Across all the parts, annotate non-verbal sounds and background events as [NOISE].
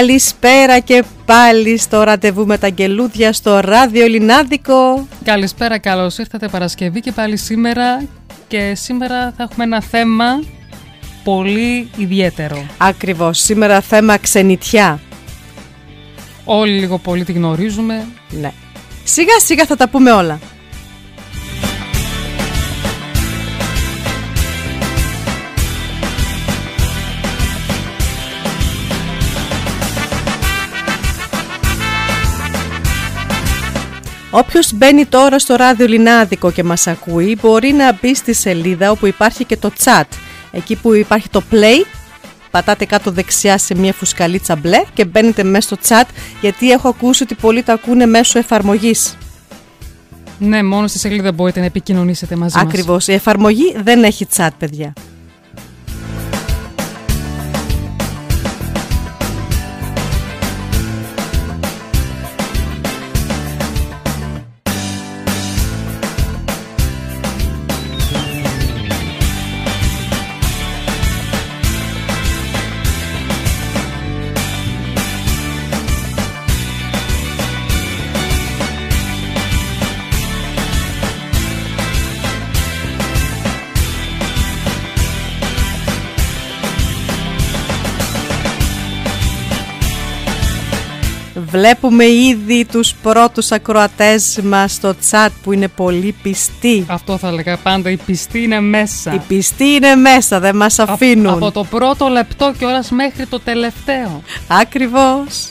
Καλησπέρα και πάλι στο ραντεβού με τα γελούδια στο ράδιο Ελληνάδικο. Καλησπέρα, καλώς ήρθατε Παρασκευή και πάλι σήμερα και σήμερα θα έχουμε ένα θέμα πολύ ιδιαίτερο. Ακριβώς, σήμερα θέμα ξενιτιά. Όλοι λίγο πολύ τη γνωρίζουμε. Ναι. Σιγά σιγά θα τα πούμε όλα. Όποιος μπαίνει τώρα στο ράδιο Λινάδικο και μας ακούει μπορεί να μπει στη σελίδα όπου υπάρχει και το chat. Εκεί που υπάρχει το play, πατάτε κάτω δεξιά σε μια φουσκαλίτσα μπλε και μπαίνετε μέσα στο chat γιατί έχω ακούσει ότι πολλοί το ακούνε μέσω εφαρμογής. Ναι, μόνο στη σελίδα μπορείτε να επικοινωνήσετε μαζί μας. Ακριβώς, η εφαρμογή δεν έχει chat παιδιά. Βλέπουμε ήδη τους πρώτους ακροατές μας στο chat που είναι πολύ πιστοί. Αυτό θα έλεγα πάντα, η πιστή είναι μέσα. Οι πιστοί είναι μέσα, δεν μας Α- αφήνουν. Από το πρώτο λεπτό και ώρας μέχρι το τελευταίο. Ακριβώς.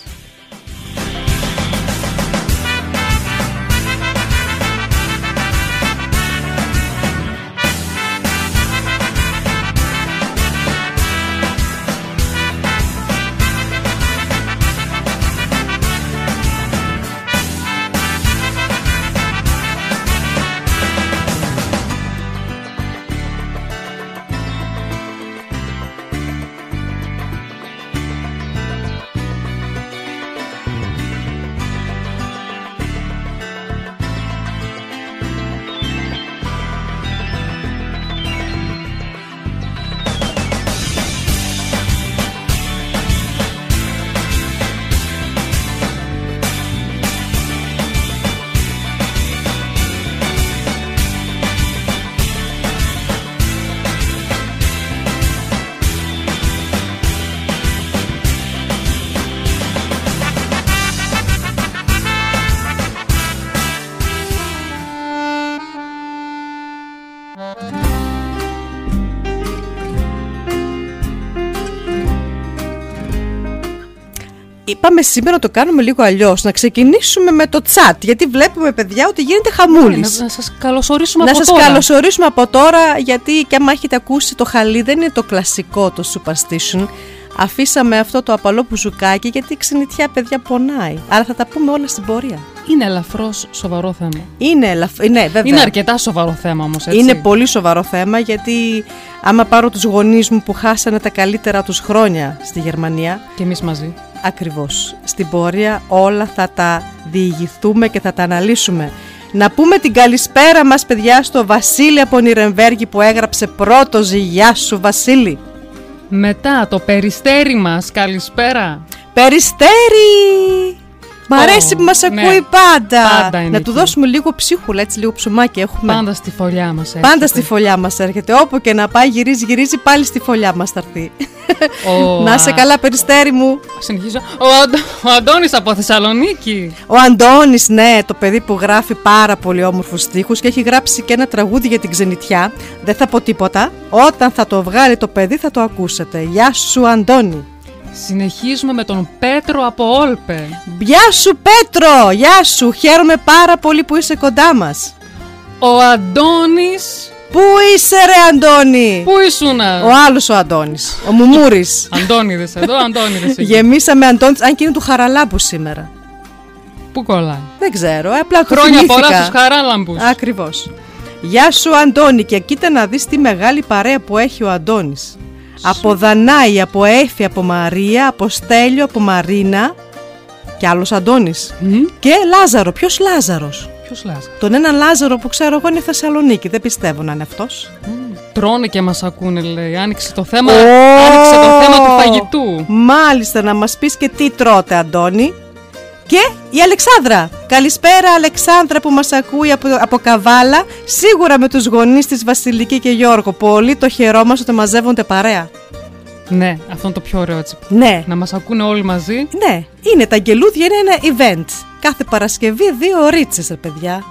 Είπαμε σήμερα να το κάνουμε λίγο αλλιώς, να ξεκινήσουμε με το chat, γιατί βλέπουμε παιδιά ότι γίνεται χαμούλης. Ναι, να σας καλωσορίσουμε Να από σας τώρα. καλωσορίσουμε από τώρα γιατί και άμα έχετε ακούσει το χαλί δεν είναι το κλασικό το superstition Αφήσαμε αυτό το απαλό μπουζουκάκι γιατί η ξενιτιά παιδιά πονάει Άρα θα τα πούμε όλα στην πορεία Είναι ελαφρώς σοβαρό θέμα. Είναι, ελαφ- ναι, βέβαια. Είναι αρκετά σοβαρό θέμα όμως, έτσι. Είναι πολύ σοβαρό θέμα γιατί άμα πάρω τους γονείς μου που χάσανε τα καλύτερα τους χρόνια στη Γερμανία Και εμείς μαζί. Ακριβώς. Στην πορεία όλα θα τα διηγηθούμε και θα τα αναλύσουμε. Να πούμε την καλησπέρα μας παιδιά στο Βασίλη από Νιρεμβέργη που έγραψε πρώτος Γεια σου Βασίλη. Μετά το περιστέρι μας, καλησπέρα. Περιστέρι! Μ' αρέσει που μας Ναι. ακούει πάντα. Πάντα είναι να του εκεί. δώσουμε λίγο ψίχουλα, έτσι λίγο ψωμάκι έχουμε. Πάντα στη φωλιά μας. Πάντα στη φωλιά μας έρχεται. Όπου και να πάει, γυρίζει, γυρίζει, πάλι στη φωλιά μας θα έρθει. Ο, να σε α, καλά, περιστέρι μου. Συνεχίζω. Ο, Αντ, ο Αντώνης από Θεσσαλονίκη. Ο Αντώνης, ναι, το παιδί που γράφει πάρα πολύ όμορφους στίχους και έχει γράψει και ένα τραγούδι για την ξενιτιά. Δεν θα πω τίποτα. Όταν θα το βγάλει το παιδί θα το ακούσετε. Γεια σου Αντώνη. Συνεχίζουμε με τον Πέτρο από Όλπε. Γεια σου Πέτρο, γεια σου. Χαίρομαι πάρα πολύ που είσαι κοντά μας. Ο Αντώνης. Πού είσαι ρε Αντώνη; Πού ήσουνα; Ο άλλος ο Αντώνης, ο Μουμούρης. [LAUGHS] Αντώνιδες εδώ, Αντώνιδες εκεί. Γεμίσαμε Αντώνης, αν και είναι του Χαραλάμπου σήμερα. Πού κολλάει; Δεν ξέρω, ε, απλά το Χρόνια θυμήθηκα. πολλά στους χαράλαμπους. Ακριβώς. Γεια σου Αντώνη και κοίτα να δεις τι μεγάλη παρέα που έχει ο Αντώνης. Από Δανάη, από Έφη, από Μαρία, από Στέλιο, από Μαρίνα και άλλος Αντώνης. Μμ, Και Λάζαρο. Ποιος Λάζαρος; Ποιος λάζει. Τον έναν Λάζαρο που ξέρω εγώ είναι Θεσσαλονίκη. Δεν πιστεύω να είναι αυτός. Τρώνε και μας ακούνε λέει. Άνοιξε το θέμα, Ω! άνοιξε το θέμα του φαγητού. Μάλιστα να μας πεις και τι τρώτε Αντώνη. Και η Αλεξάνδρα. Καλησπέρα Αλεξάνδρα που μας ακούει από, από Καβάλα. Σίγουρα με τους γονείς της Βασιλική και Γιώργο. Πολύ το χαιρόμαστε ότι μαζεύονται παρέα. Ναι, αυτό είναι το πιο ωραίο έτσι. Ναι, Να μας ακούνε όλοι μαζί. ναι. Είναι τα αγγελούδια, είναι ένα event. Κάθε Παρασκευή δύο ρίτσες, ρε παιδιά.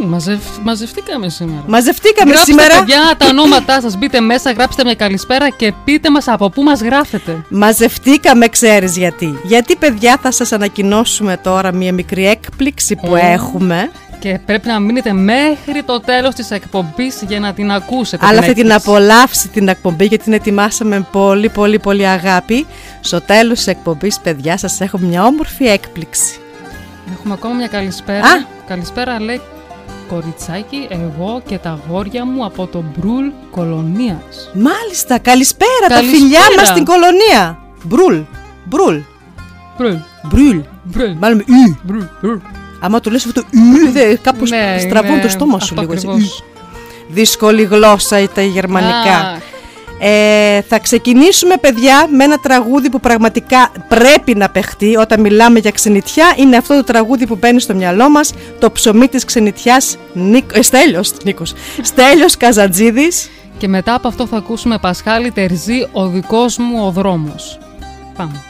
Μ, μαζευ, μαζευτήκαμε σήμερα. Μαζευτήκαμε Γράψτε σήμερα. παιδιά τα ονόματά σας, μπείτε μέσα, γράψτε μια καλησπέρα και πείτε μας από πού μας γράφετε. Μαζευτήκαμε, ξέρεις γιατί. Γιατί, παιδιά, θα σας ανακοινώσουμε τώρα μια μικρή έκπληξη που Ε. έχουμε. Και πρέπει να μείνετε μέχρι το τέλος της εκπομπής για να την ακούσετε. Αλλά αυτή την έκπληξη. απολαύσει την εκπομπή γιατί την ετοιμάσαμε με πολύ πολύ πολύ αγάπη. Στο τέλος της εκπομπής, παιδιά, σας έχω μια όμορφη έκπληξη. Έχουμε ακόμα μια καλησπέρα. Α. Καλησπέρα λέει κοριτσάκι, εγώ και τα αγόρια μου από το Brühl Κολωνίας. Μάλιστα, καλησπέρα, τα Καλησπέρα. φιλιά μας στην Κολωνία. Brühl, Brühl, Brühl, Brühl. Brühl, Μάλλον με ου. Brühl, Brühl. Άμα το λες αυτό το ου, δε, κάπως Ναι, στραβώνει το στόμα σου αυτό λίγο. έτσι. ακριβώς. Ου. Δύσκολη γλώσσα τα γερμανικά. Α, Ε, θα ξεκινήσουμε παιδιά με ένα τραγούδι που πραγματικά πρέπει να παιχτεί όταν μιλάμε για ξενιτιά είναι αυτό το τραγούδι που μπαίνει στο μυαλό μας το ψωμί της ξενιτιάς Νίκ... ε, Στέλιος, Νίκος. Στέλιος Καζατζίδης Και μετά από αυτό θα ακούσουμε Πασχάλη Τερζή, ο δικός μου ο δρόμος. Πάμε.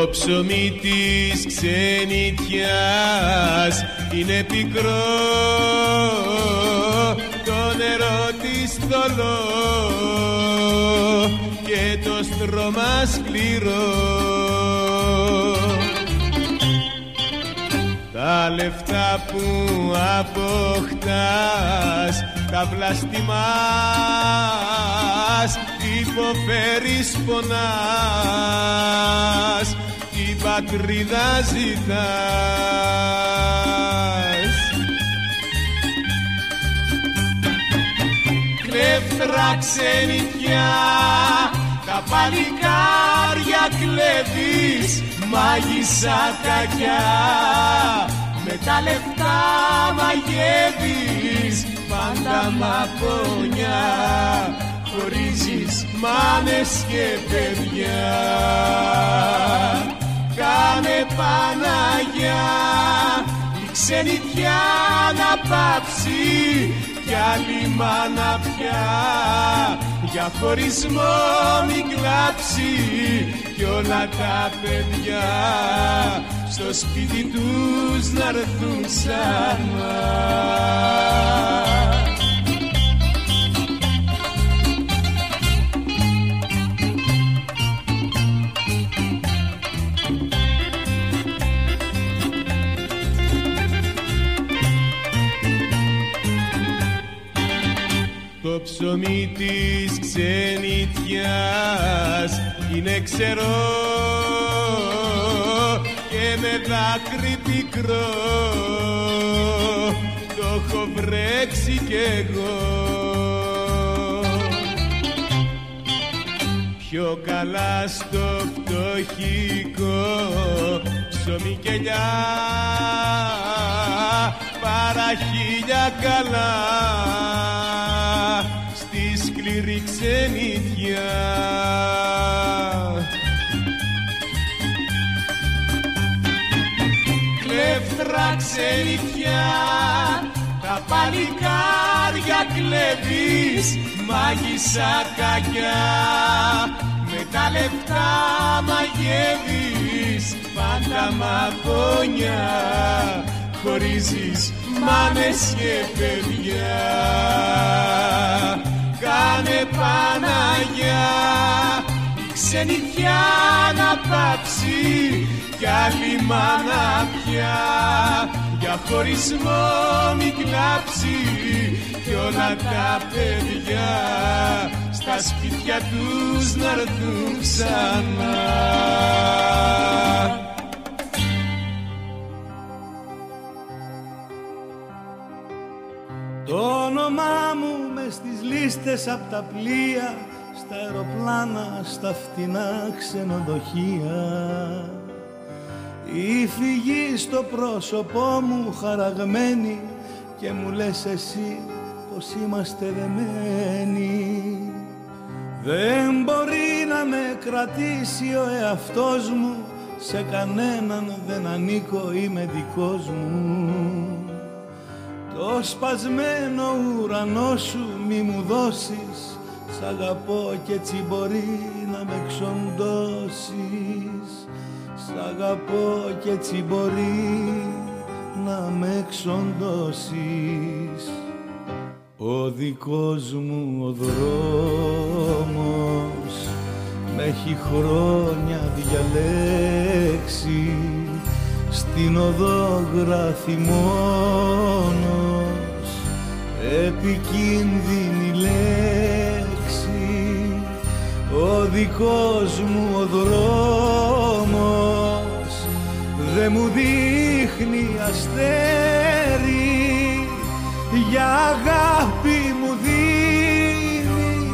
Το ψωμί της ξενιτιάς είναι πικρό. Το νερό της θολό και το στρώμα σκληρό. Τα λεφτά που αποκτάς τα βλαστημάς υποφέρεις πονάς την πατρίδα ζητάς. Κλέφτρα ξενιτιά τα παλικάρια κλέβεις μάγισσα κακιά. Με τα λεφτά μαγεύεις πάντα μαπονιά χωρίζεις μάνες και παιδιά κάνε Παναγιά η ξενιτιά να πάψει κι άλλη μάνα πια για χωρισμό μην κλάψει κι όλα τα παιδιά στο σπίτι τους να έρθουν ξανά. Το ψωμί της ξενιτιάς. Είναι ξερό και με δάκρυ πικρό. Το έχω βρέξει κι εγώ. Πιο καλά στο φτωχικό ψωμί και λιά παρά χίλια καλά στη σκληρή ξενιτιά. Κλέφτρα ξενιτιά τα παλικάρια κλέβεις μάγισσα κακιά με τα λεφτά μαγεύεις πάντα μαγόνια χωρίζεις μάνες και παιδιά. Κάνε Παναγιά η ξενιτιά να πάψει κι άλλη μάνα πια. Για χωρισμό μην κλάψει κι όλα τα παιδιά. Στα σπίτια τους να έρθουν ξανά. Το όνομά μου μες στις λίστες απ' τα πλοία Στα αεροπλάνα, στα φτηνά ξενοδοχεία. Η φυγή στο πρόσωπό μου χαραγμένη Και μου λες εσύ πως είμαστε δεμένοι. Δεν μπορεί να με κρατήσει ο εαυτός μου Σε κανέναν δεν ανήκω είμαι δικός μου το σπασμένο ουρανό σου μη μου δώσεις Σ' αγαπώ κι έτσι μπορεί να με ξοντώσεις. Σ' αγαπώ κι έτσι μπορεί να με ξοντώσεις. Ο δικός μου ο δρόμος με έχει χρόνια διαλέξει. Στην οδό γράφει μόνος επικίνδυνη λέξη ο δικός μου ο δρόμος δε μου δείχνει αστέρι για αγάπη μου δίνει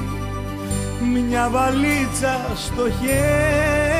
μια βαλίτσα στο χέρι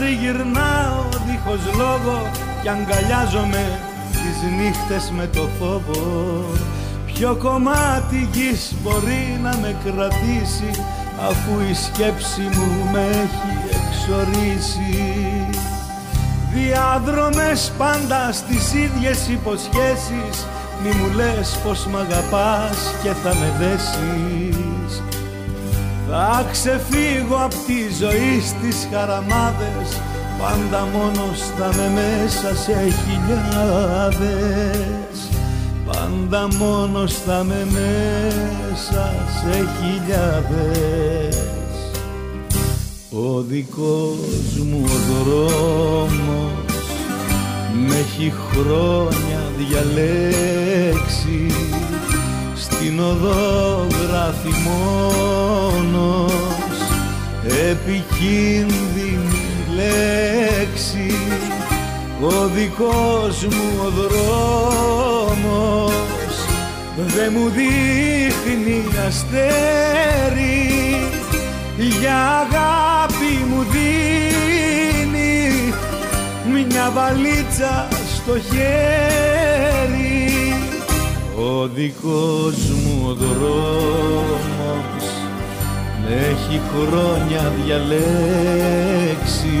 τριγυρνάω δίχως λόγο Κι αγκαλιάζομαι τις νύχτες με το φόβο. Ποιο κομμάτι γης μπορεί να με κρατήσει Αφού η σκέψη μου με έχει εξορίσει. Διάδρομες πάντα στις ίδιες υποσχέσεις Μη μου λες πως μ' αγαπάς και θα με δέσεις θα ξεφύγω απ' τη ζωή στις χαραμάδες Πάντα μόνος θα με μέσα σε χιλιάδες. Πάντα μόνος θα με μέσα σε χιλιάδες. Ο δικός μου ο δρόμος με έχει χρόνια διαλέξει στην οδό γράφει μόνος. Επικίνδυνη λέξη ο δικός μου ο δρόμος. Δε μου δείχνει αστέρι για αγάπη μου δίνει μια βαλίτσα στο χέρι ο δικός μου ο δρόμος με έχει χρόνια διαλέξει.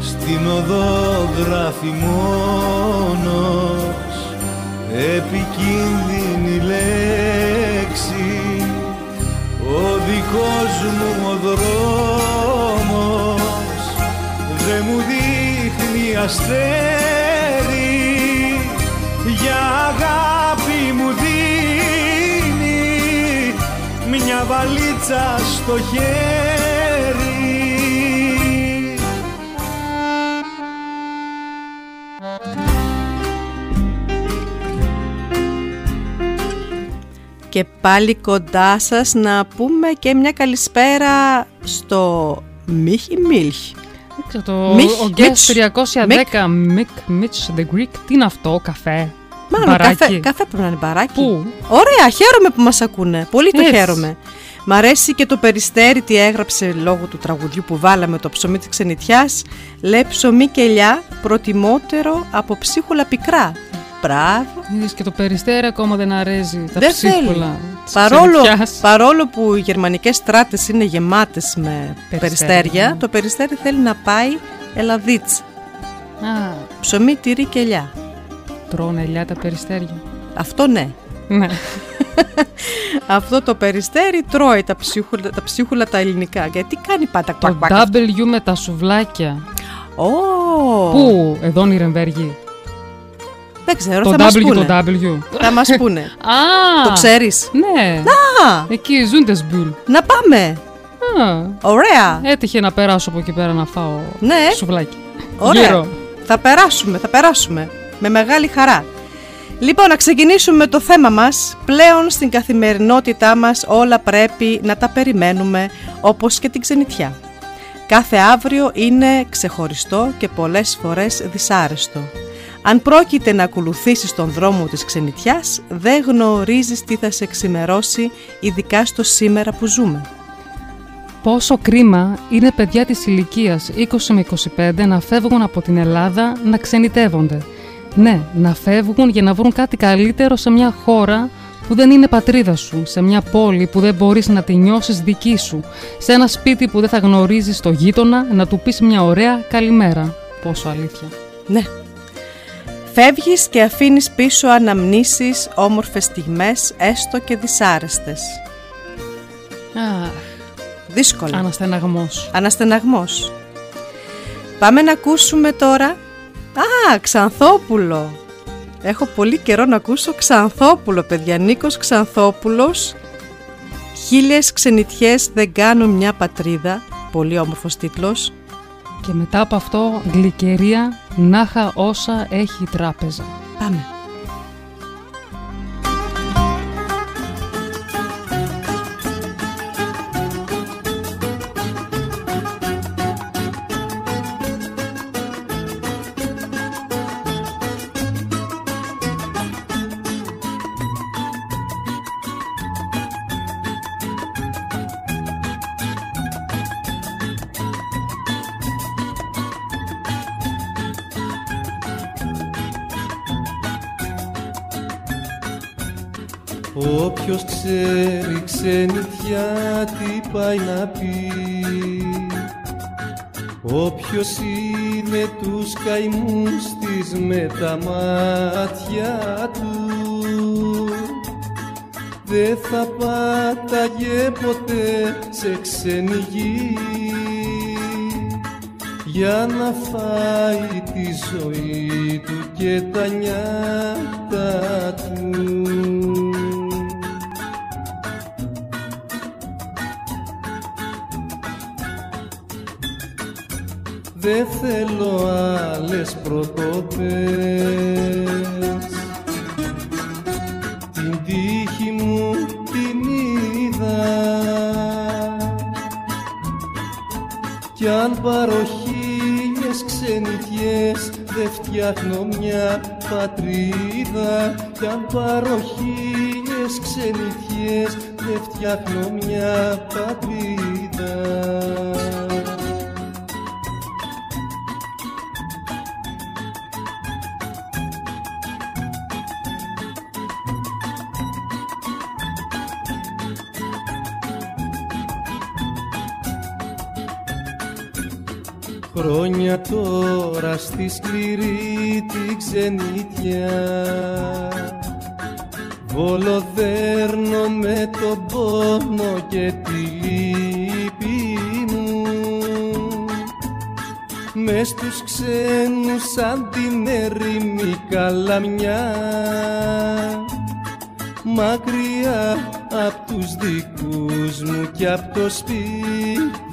Στην οδό γράφει μόνος επικίνδυνη λέξη. Ο δικός μου ο δρόμος αστέρι για αγάπη μου δίνει μια βαλίτσα στο χέρι Και πάλι κοντά σας να πούμε και μια καλησπέρα στο Μίχι Μίλχ. Ξέρω, το Μιχ, ο Μιτς, Guest 310 Μικ Mitch the Greek. Τι είναι αυτό, καφέ. Μάλλον Μπαράκι; καφέ, καφέ πρέπει να είναι μπαράκι. Πού; Ωραία, χαίρομαι που μας ακούνε. Πολύ το Έτσι. χαίρομαι. Μ' αρέσει και το περιστέρι τι έγραψε λόγω του τραγουδιού που βάλαμε το ψωμί της ξενιτιάς. Λέει ψωμί και ελιά προτιμότερο από ψίχουλα πικρά. Μπράβο. Είδες και το περιστέρι ακόμα δεν αρέσει. Τα Δεν θέλει. ψίχουλα της Παρόλο, ξενιτιάς. παρόλο που οι γερμανικές στράτες είναι γεμάτες με Περιστέρια, περιστέρια, ναι. το περιστέρι θέλει να πάει ελαδίτς. Α, Ψωμί, τυρί και ελιά. τρώνε ελιά τα περιστέρια. Αυτό ναι. Ναι. [LAUGHS] Αυτό το περιστέρι τρώει τα ψίχουλα τα, ψίχουλα τα ελληνικά. Γιατί κάνει πάντα Το κουακ κουακ. W με τα σουβλάκια. Ω, Πού, εδώ Νιρεμβέργη. Δεν ξέρω, Το θα μας W πούνε. το W. Θα μας πούνε. [LAUGHS] Α, το ξέρεις; Ναι. Α, Εκεί Ζούντεσμπουλ. να πάμε. Α, Ωραία. έτυχε να περάσω από εκεί πέρα να φάω Ναι. σουβλάκι. Ωραία. Γύρω. Θα περάσουμε, θα περάσουμε. Με μεγάλη χαρά. Λοιπόν, να ξεκινήσουμε με το θέμα μας. Πλέον στην καθημερινότητά μας όλα πρέπει να τα περιμένουμε, όπως και την ξενιτιά. Κάθε αύριο είναι ξεχωριστό και πολλές φορές δυσάρεστο. Αν πρόκειται να ακολουθήσεις τον δρόμο της ξενιτιάς, δεν γνωρίζεις τι θα σε ξημερώσει, ειδικά στο σήμερα που ζούμε. Πόσο κρίμα είναι παιδιά της ηλικίας 20 με 25 να φεύγουν από την Ελλάδα να ξενιτεύονται. Ναι, να φεύγουν για να βρουν κάτι καλύτερο σε μια χώρα που δεν είναι πατρίδα σου, σε μια πόλη που δεν μπορείς να τη νιώσεις δική σου, σε ένα σπίτι που δεν θα γνωρίζεις το γείτονα να του πεις μια ωραία καλημέρα. Πόσο αλήθεια. Ναι. Φεύγεις και αφήνεις πίσω αναμνήσεις, όμορφες στιγμές, έστω και δυσάρεστες. Αχ, Δύσκολα. αναστεναγμός. Αναστεναγμός. Πάμε να ακούσουμε τώρα... Α, Ξανθόπουλο. Έχω πολύ καιρό να ακούσω Ξανθόπουλο, παιδιά. Νίκος Ξανθόπουλος. Χίλιες ξενιτιές δεν κάνουν μια πατρίδα. Πολύ όμορφος τίτλος. Και μετά από αυτό, γλυκερία, νάχα όσα έχει η τράπεζα. Πάμε. Ξέρει ξενιτιά τι πάει να πει Όποιος είναι τους καημούς της με τα μάτια του Δεν θα πάταγε ποτέ σε ξένη γη για να φάει τη ζωή του και τα νιάτα του. Δεν θέλω άλλες προκοπές Την τύχη μου την είδα. Κι αν πάρω χίλιες ξενιτιές δεν φτιάχνω μια πατρίδα. Κι αν πάρω χίλιες ξενιτιές δεν φτιάχνω μια πατρίδα Χρόνια τώρα στη σκληρή τη ξενιτιά. Βολοδέρνω με τον πόνο και τη λύπη μου. Μες στους ξένους σαν την ερήμη καλαμιά. Μακριά απ' τους δικούς μου και απ' το σπίτι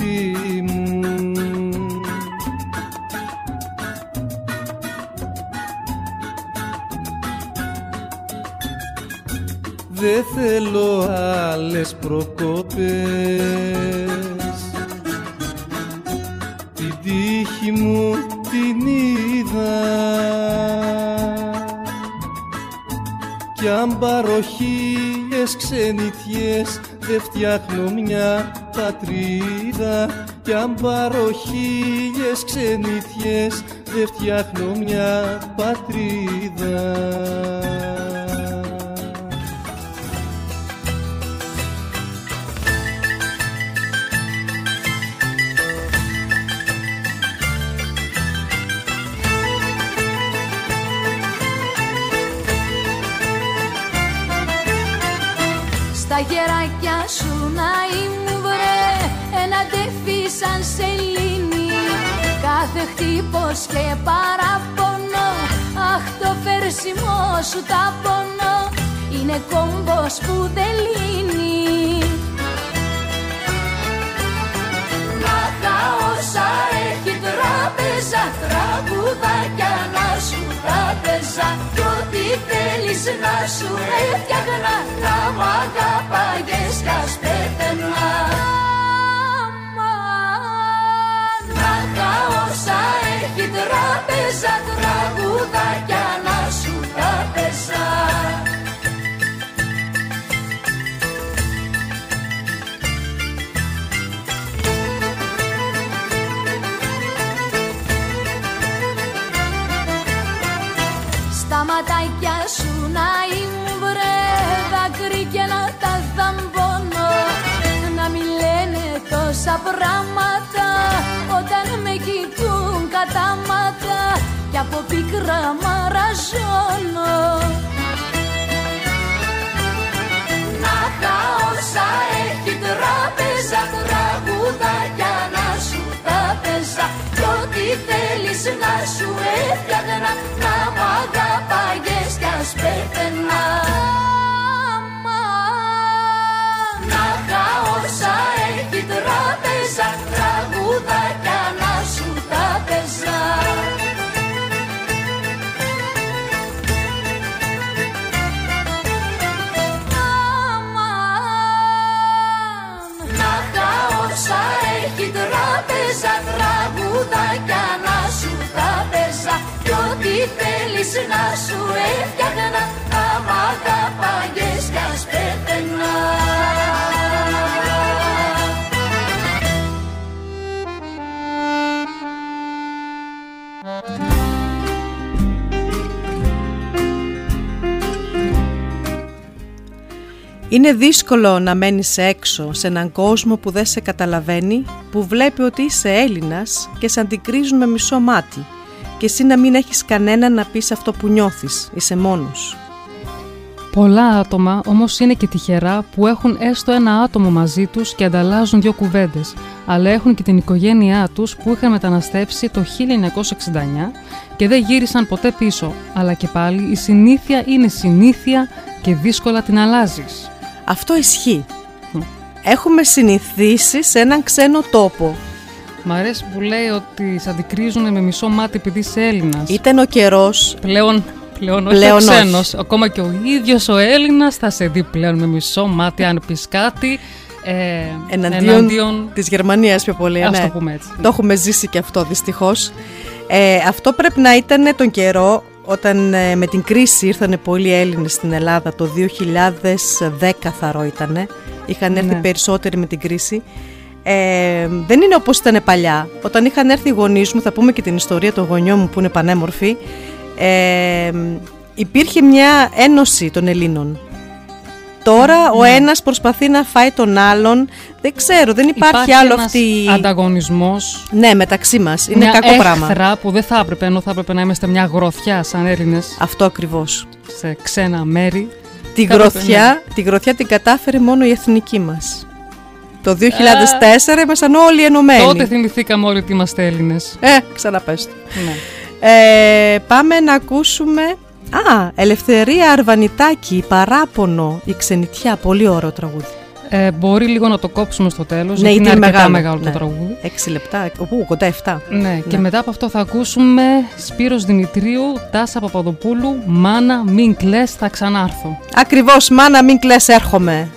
Δε θέλω άλλες προκοπές. Την τύχη μου την είδα. Κι αν πάρω χίλιες ξενιτιές Δε φτιάχνω μια πατρίδα. Κι αν πάρω χίλιες ξενιτιές Δε φτιάχνω μια πατρίδα Στα γεράκια σου να ήμουν βρε Ένα τεφί σαν σελήνη. Κάθε χτύπος και παραπονό Αχ το φέρσιμό σου τα πονώ. Είναι κόμπος που δεν λύνει. Να τα όσα έχει τράπεζα Τραγουδάκια να σου τράπεζα Κι ό,τι θέλεις να σου έφτιαχνα Να μ' αγαπάγες κι ας πέθαινα Να τα όσα έχει τράπεζα Τραγουδάκια να σου τράπεζα Στα πράγματα όταν με κοιτούν κατάματα Κι από πίκρα μαραζώνω. Να τα όσα έχει τράπεζα τραγουδάκια να σου τα πέσα Κι ό,τι θέλεις να σου έφτιαχνα Να μ' αγαπάγες κι ας πέθαινα τραγουδάκια να σου τα πέσα Να τα όσα έχει τράπεζα τραγουδάκια να σου τα πέσα Κι ό,τι θέλεις να σου έφτιαχνα Να μ' αγαπάγες κι ας πέθαινα Είναι δύσκολο να μένεις έξω σε έναν κόσμο που δεν σε καταλαβαίνει, που βλέπει ότι είσαι Έλληνας και σε αντικρίζουν με μισό μάτι και εσύ να μην έχεις κανένα να πεις αυτό που νιώθεις, είσαι μόνος. Πολλά άτομα όμως είναι και τυχερά που έχουν έστω ένα άτομο μαζί τους και ανταλλάζουν δύο κουβέντες, αλλά έχουν και την οικογένειά τους που είχαν μεταναστεύσει το 1969 και δεν γύρισαν ποτέ πίσω, αλλά και πάλι η συνήθεια είναι συνήθεια και δύσκολα την αλλάζεις. Αυτό ισχύει. Έχουμε συνηθίσει σε έναν ξένο τόπο. Μ' αρέσει που λέει ότι σε αντικρίζουν με μισό μάτι επειδή είσαι Έλληνας. Ήταν ο καιρός Πλέον, πλέον, όχι Πλέον ο όχι. ξένος. Ακόμα και ο ίδιος ο Έλληνας θα σε δει πλέον με μισό μάτι αν πεις κάτι. Ε, εναντίον, της Γερμανίας πιο πολύ. Ας ναι. το πούμε έτσι. Το έχουμε ζήσει και αυτό δυστυχώς. Ε, αυτό πρέπει να ήταν τον καιρό όταν ε, με την κρίση ήρθαν πολλοί Έλληνες στην Ελλάδα το 2010 θαρώ ήτανε. Είχαν έρθει Ναι. περισσότεροι με την κρίση. Ε, δεν είναι όπως ήταν παλιά. Όταν είχαν έρθει οι γονείς μου, θα πούμε και την ιστορία των γονιών μου που είναι πανέμορφη, ε, υπήρχε μια ένωση των Ελλήνων τώρα ναι, ο ναι. ένας προσπαθεί να φάει τον άλλον. Δεν ξέρω, δεν υπάρχει, υπάρχει άλλο αυτή... αυτή. Ανταγωνισμός. Ναι, μεταξύ μας. Είναι μια κακό πράγμα. Μια που δεν θα έπρεπε, ενώ θα έπρεπε να είμαστε μια γροθιά σαν Έλληνες. Αυτό ακριβώς. Σε ξένα μέρη. Τη γροθιά, ναι. τη γροθιά την κατάφερε μόνο η εθνική μας. Το 2004 ε, ήμασταν όλοι ενωμένοι. Τότε θυμηθήκαμε όλοι ότι είμαστε Έλληνες. Ε, ξαναπέστε. Ναι. Ε, πάμε να ακούσουμε Α, Ελευθερία Αρβανιτάκη, Παράπονο, η Ξενιτιά, πολύ ωραίο τραγούδι. Ε, μπορεί λίγο να το κόψουμε στο τέλος. Ναι, γιατί είναι μεγάλο, μεγάλο ναι. το τραγούδι. Εξι λεπτά, οπού κοντά 7. Ναι, και ναι. μετά από αυτό θα ακούσουμε Σπύρος Δημητρίου, Τάσα Παπαδοπούλου, Μάνα, μην κλαις, θα ξανάρθω. Ακριβώς, Μάνα, μην κλέ έρχομαι.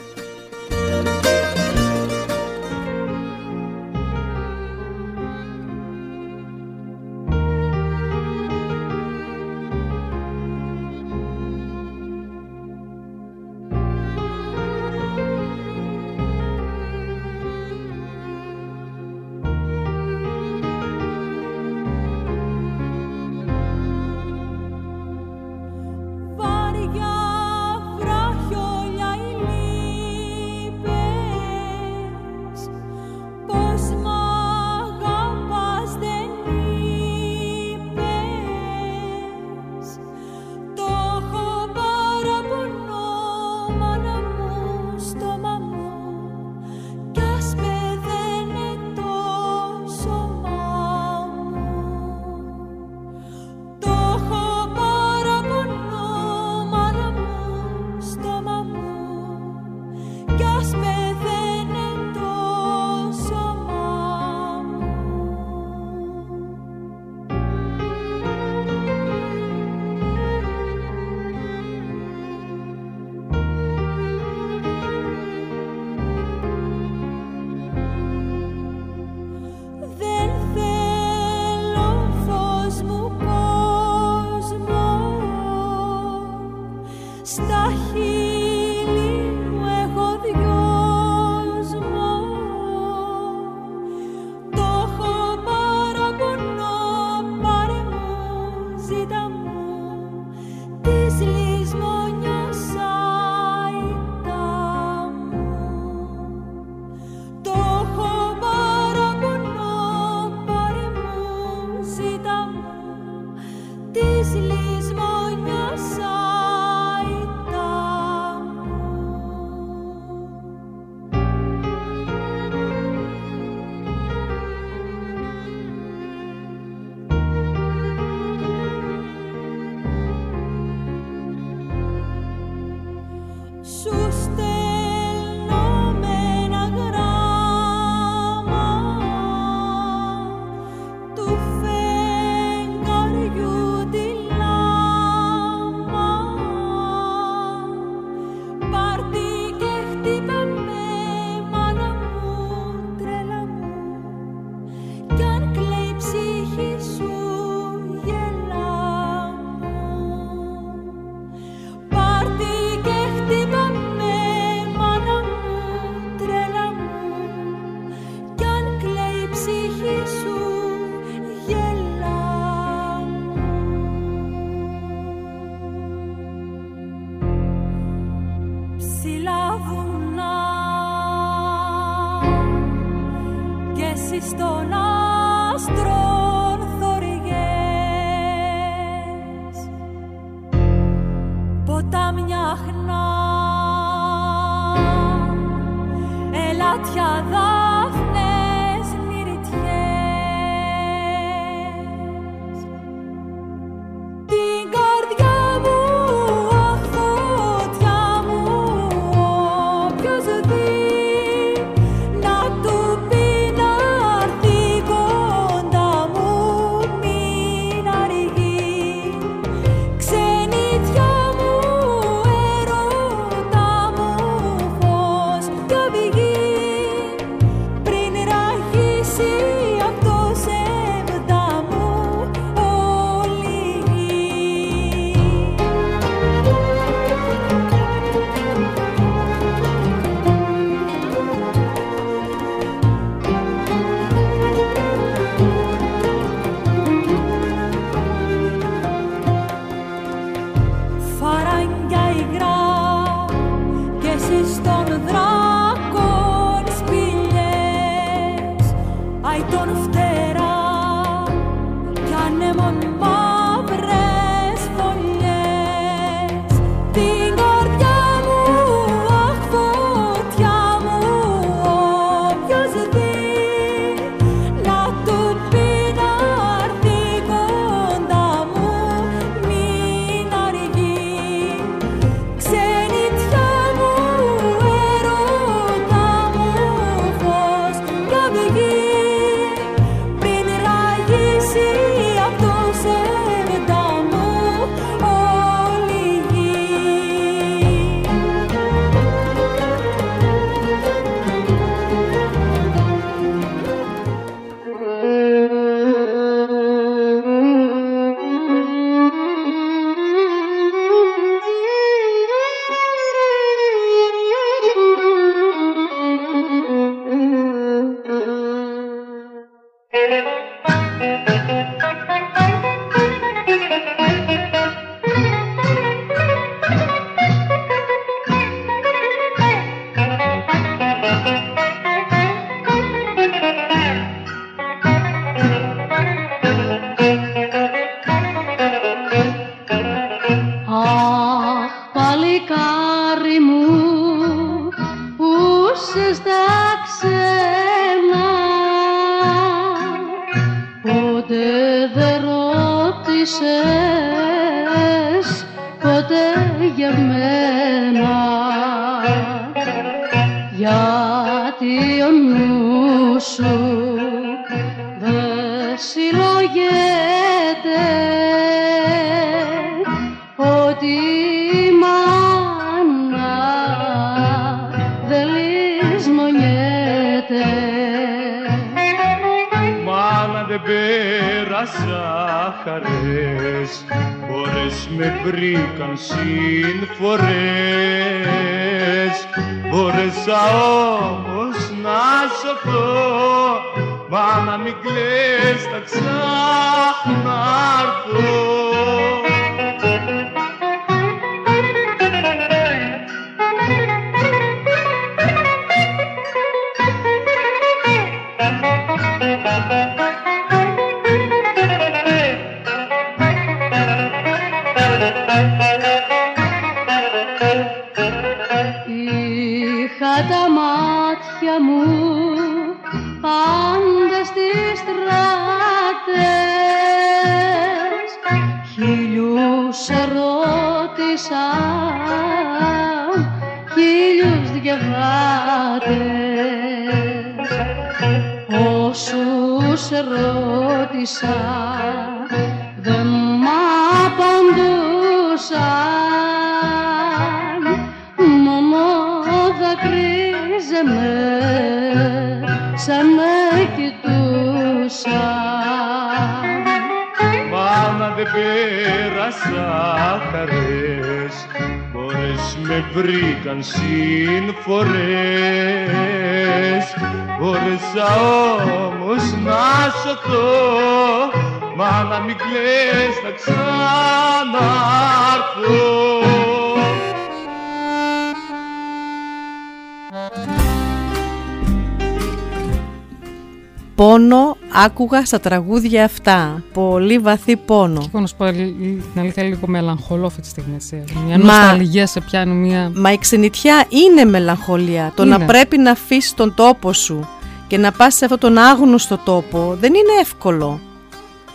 Άκουγα στα τραγούδια αυτά. Πολύ βαθύ πόνο. Και εγώ να σου πω αλη- την αλήθεια λίγο μελαγχολό αυτή τη στιγμή. έτσι. Μια Μα- νοσταλγία σε πιάνει μια... Μα η ξενιτιά είναι μελαγχολία. Το Είναι. να πρέπει να αφήσεις τον τόπο σου και να πας σε αυτόν τον άγνωστο τόπο δεν είναι εύκολο.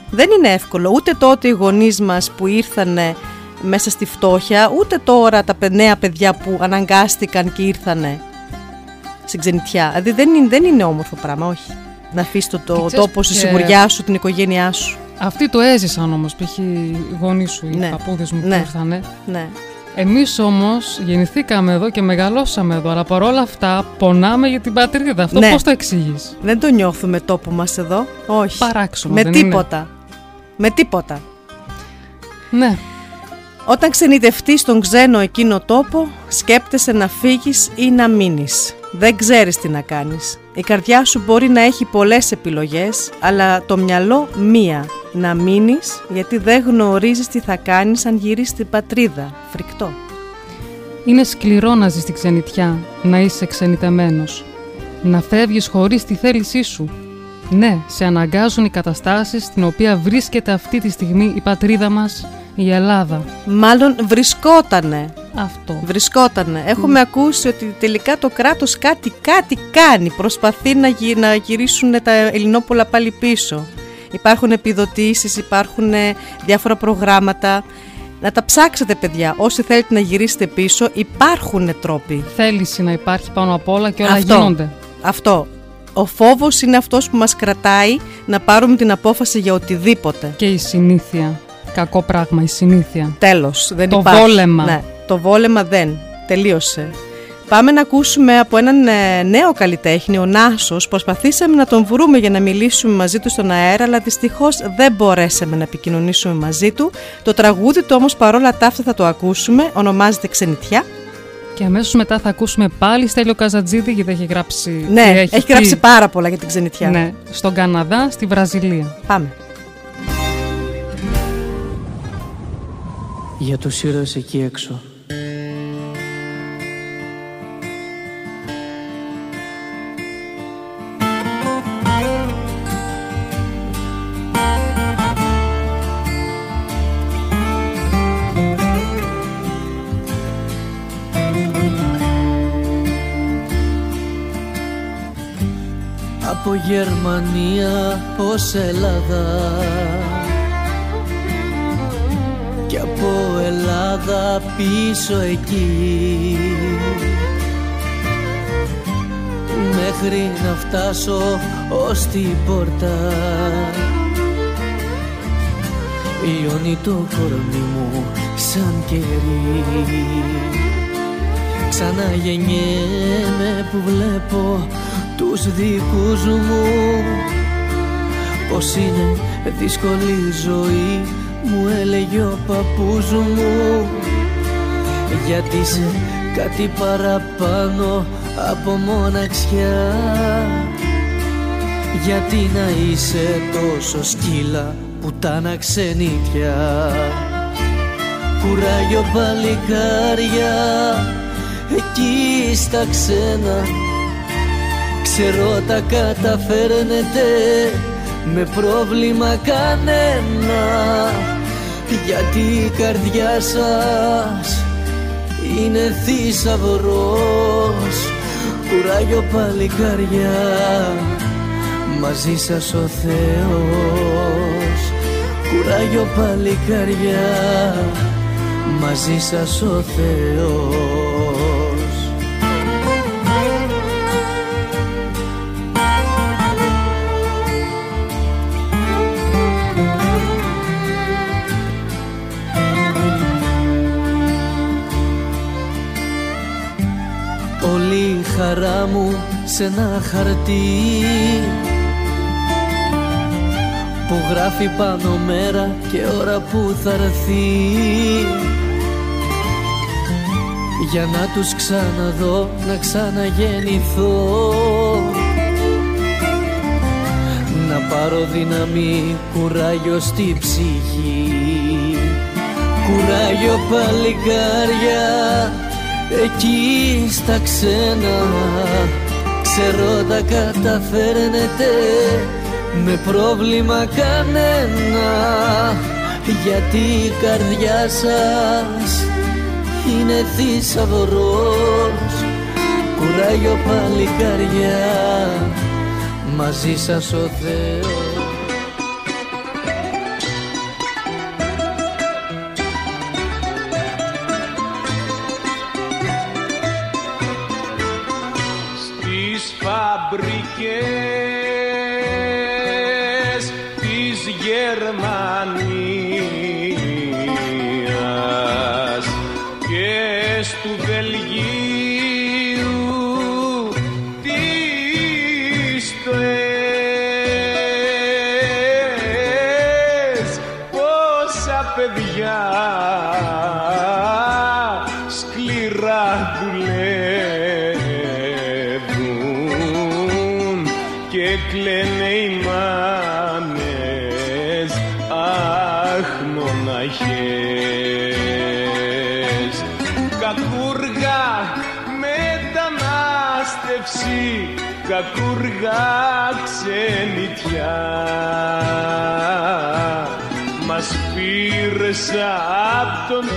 Δεν είναι εύκολο. Ούτε τότε οι γονείς μας που ήρθανε μέσα στη φτώχεια, ούτε τώρα τα παι- νέα παιδιά που αναγκάστηκαν και ήρθανε στην ξενιτιά. Δηλαδή δεν είναι, δεν είναι όμορφο πράγμα, όχι. Να αφήσεις το, το Και ξέρεις τόπο σου, τη και- σιγουριά σου, την οικογένειά σου. Αυτοί το έζησαν όμως, π.χ. οι γονείς σου, οι Ναι. παππούδες μου Ναι. που ήρθανε. Ναι. Εμείς όμως γεννηθήκαμε εδώ και μεγαλώσαμε εδώ, αλλά παρόλα αυτά πονάμε για την πατρίδα. Αυτό Ναι. πώς το εξηγείς; Δεν το νιώθουμε τόπο μας εδώ. Όχι. Παράξενο, Με δεν είναι; τίποτα. Με τίποτα. Ναι. Όταν ξενιτευτείς στον ξένο εκείνο τόπο, σκέπτεσαι να φύγεις ή να μείνεις. Δεν ξέρεις τι να κάνεις. Η καρδιά σου μπορεί να έχει πολλές επιλογές, αλλά το μυαλό μία. Να μείνεις γιατί δεν γνωρίζεις τι θα κάνεις αν γυρίσεις στην πατρίδα. Φρικτό. Είναι σκληρό να ζεις στη ξενιτιά, να είσαι ξενιτεμένος. Να φεύγεις χωρίς τη θέλησή σου. Ναι, σε αναγκάζουν οι καταστάσεις στην οποία βρίσκεται αυτή τη στιγμή η πατρίδα μας, η Ελλάδα. Μάλλον βρισκότανε. Αυτό. Βρισκότανε. Έχουμε ακούσει ότι τελικά το κράτος κάτι κάτι κάνει. Προσπαθεί να, γυ- να γυρίσουν τα Ελληνόπουλα πάλι πίσω. Υπάρχουν επιδοτήσεις, υπάρχουν ε, διάφορα προγράμματα. Να τα ψάξετε παιδιά. Όσοι θέλετε να γυρίσετε πίσω υπάρχουν τρόποι. Θέληση να υπάρχει πάνω απ' όλα και όλα Αυτό. γίνονται. Αυτό. Ο φόβος είναι αυτός που μας κρατάει να πάρουμε την απόφαση για οτιδήποτε. Και η συνήθεια. Κακό πράγμα, η συνήθεια. Τέλος. Δεν Το υπάρχει. βόλεμα. Ναι, το βόλεμα δεν. Τελείωσε. Πάμε να ακούσουμε από έναν ε, νέο καλλιτέχνη, ο Νάσος. Προσπαθήσαμε να τον βρούμε για να μιλήσουμε μαζί του στον αέρα, αλλά δυστυχώς δεν μπορέσαμε να επικοινωνήσουμε μαζί του. Το τραγούδι του όμως παρόλα τα αυτά θα το ακούσουμε, ονομάζεται Ξενιτιά. Και αμέσως μετά θα ακούσουμε πάλι Στέλιο Καζατζίδη, γιατί έχει γράψει. Ναι, και έχει, πει- γράψει πάρα πολλά για την Ξενιτιά. Ναι, στον Καναδά, στη Βραζιλία. Πάμε. για τους ήρωες εκεί έξω. Γερμανία ως Ελλάδα. Και από Ελλάδα πίσω εκεί. Μέχρι να φτάσω ως την πόρτα. Λιώνει το κορμί μου σαν κερί. Ξαναγεννιέμαι που βλέπω τους δικούς μου. Πως είναι δύσκολη η ζωή μου έλεγε ο παππούς μου. Γιατί είσαι κάτι παραπάνω από μοναξιά. Γιατί να είσαι τόσο σκύλα πουτάνα ξενιτιά. Κουράγιο παλικάρια εκεί στα ξένα Ξέρω τα καταφέρνετε. Με πρόβλημα κανένα. Γιατί η καρδιά σας είναι θησαυρός. Κουράγιο παλικάρια μαζί σας ο Θεός. Κουράγιο παλικάρια μαζί σας ο Θεός χαρά μου σε ένα χαρτί που γράφει πάνω μέρα και ώρα που θα έρθει. Για να τους ξαναδώ, να ξαναγεννηθώ. Να πάρω δύναμη, κουράγιο στη ψυχή. Κουράγιο παλικάρια εκεί στα ξένα ξέρω τα καταφέρνετε. Με πρόβλημα κανένα γιατί η καρδιά σας είναι θησαυρός. Κουράγιο παλικάρια μαζί σας ο Θεός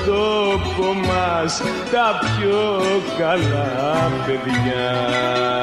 τόπο μας τα πιο καλά παιδιά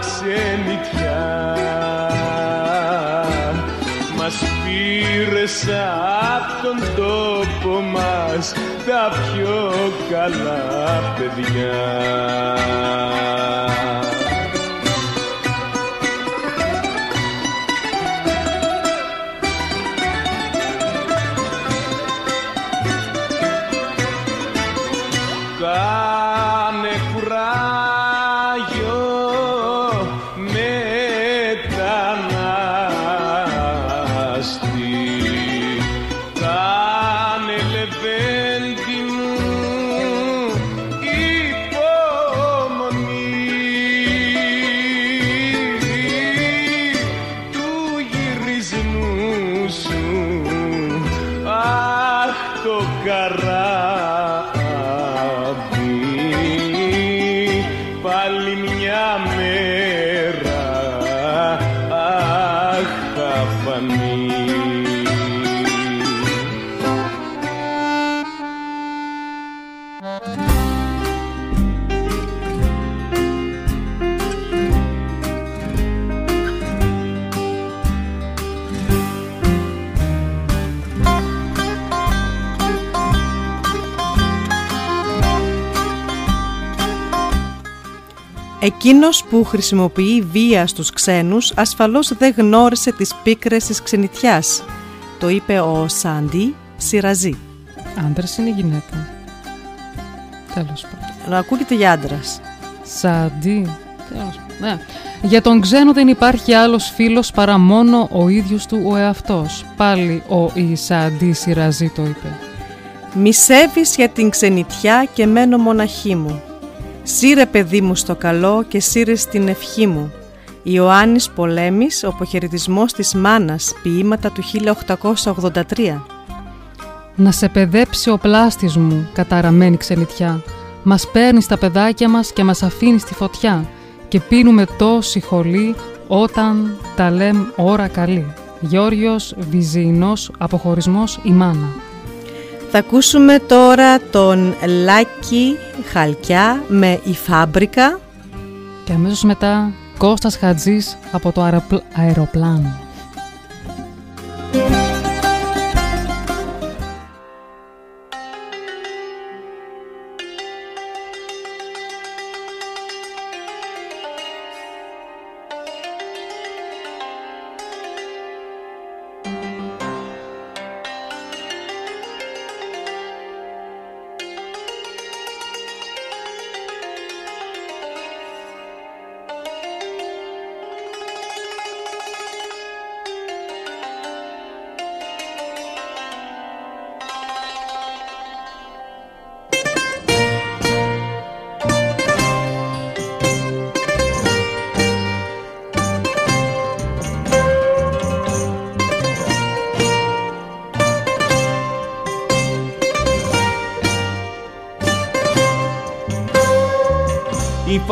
ξενιτιά μας πήρες απ' τον τόπο μας τα πιο καλά παιδιά Εκείνος που χρησιμοποιεί βία στους ξένους ασφαλώς δεν γνώρισε τις πίκρες της ξενιτιάς. Το είπε ο Σάντι Σιραζή. Άντρας είναι γυναίκα. Τέλος πάντων. Να ακούγεται για άντρας. Σάντι. Τέλος πάντων. Ναι. Για τον ξένο δεν υπάρχει άλλος φίλος παρά μόνο ο ίδιος του ο εαυτός. Πάλι ο Ισάντι Σιραζή το είπε. Μισεύεις για την ξενιτιά και μένω μοναχή μου. Σύρε παιδί μου στο καλό και σύρε στην ευχή μου. Ιωάννης Πολέμης, ο αποχαιρετισμός της μάνας, ποίηματα του 1883. Να σε παιδέψει ο πλάστης μου, καταραμένη ξενιτιά. Μας παίρνεις τα παιδάκια μας και μας αφήνεις στη φωτιά. Και πίνουμε τόση χολή όταν τα λέμε ώρα καλή. Γιώργος Βυζινός, αποχωρισμός η μάνα. Θα ακούσουμε τώρα τον Λάκη Χαλκιά με «Η Φάμπρικα». Και αμέσως μετά Κώστας Χατζής από το αεροπλ- αεροπλάνο.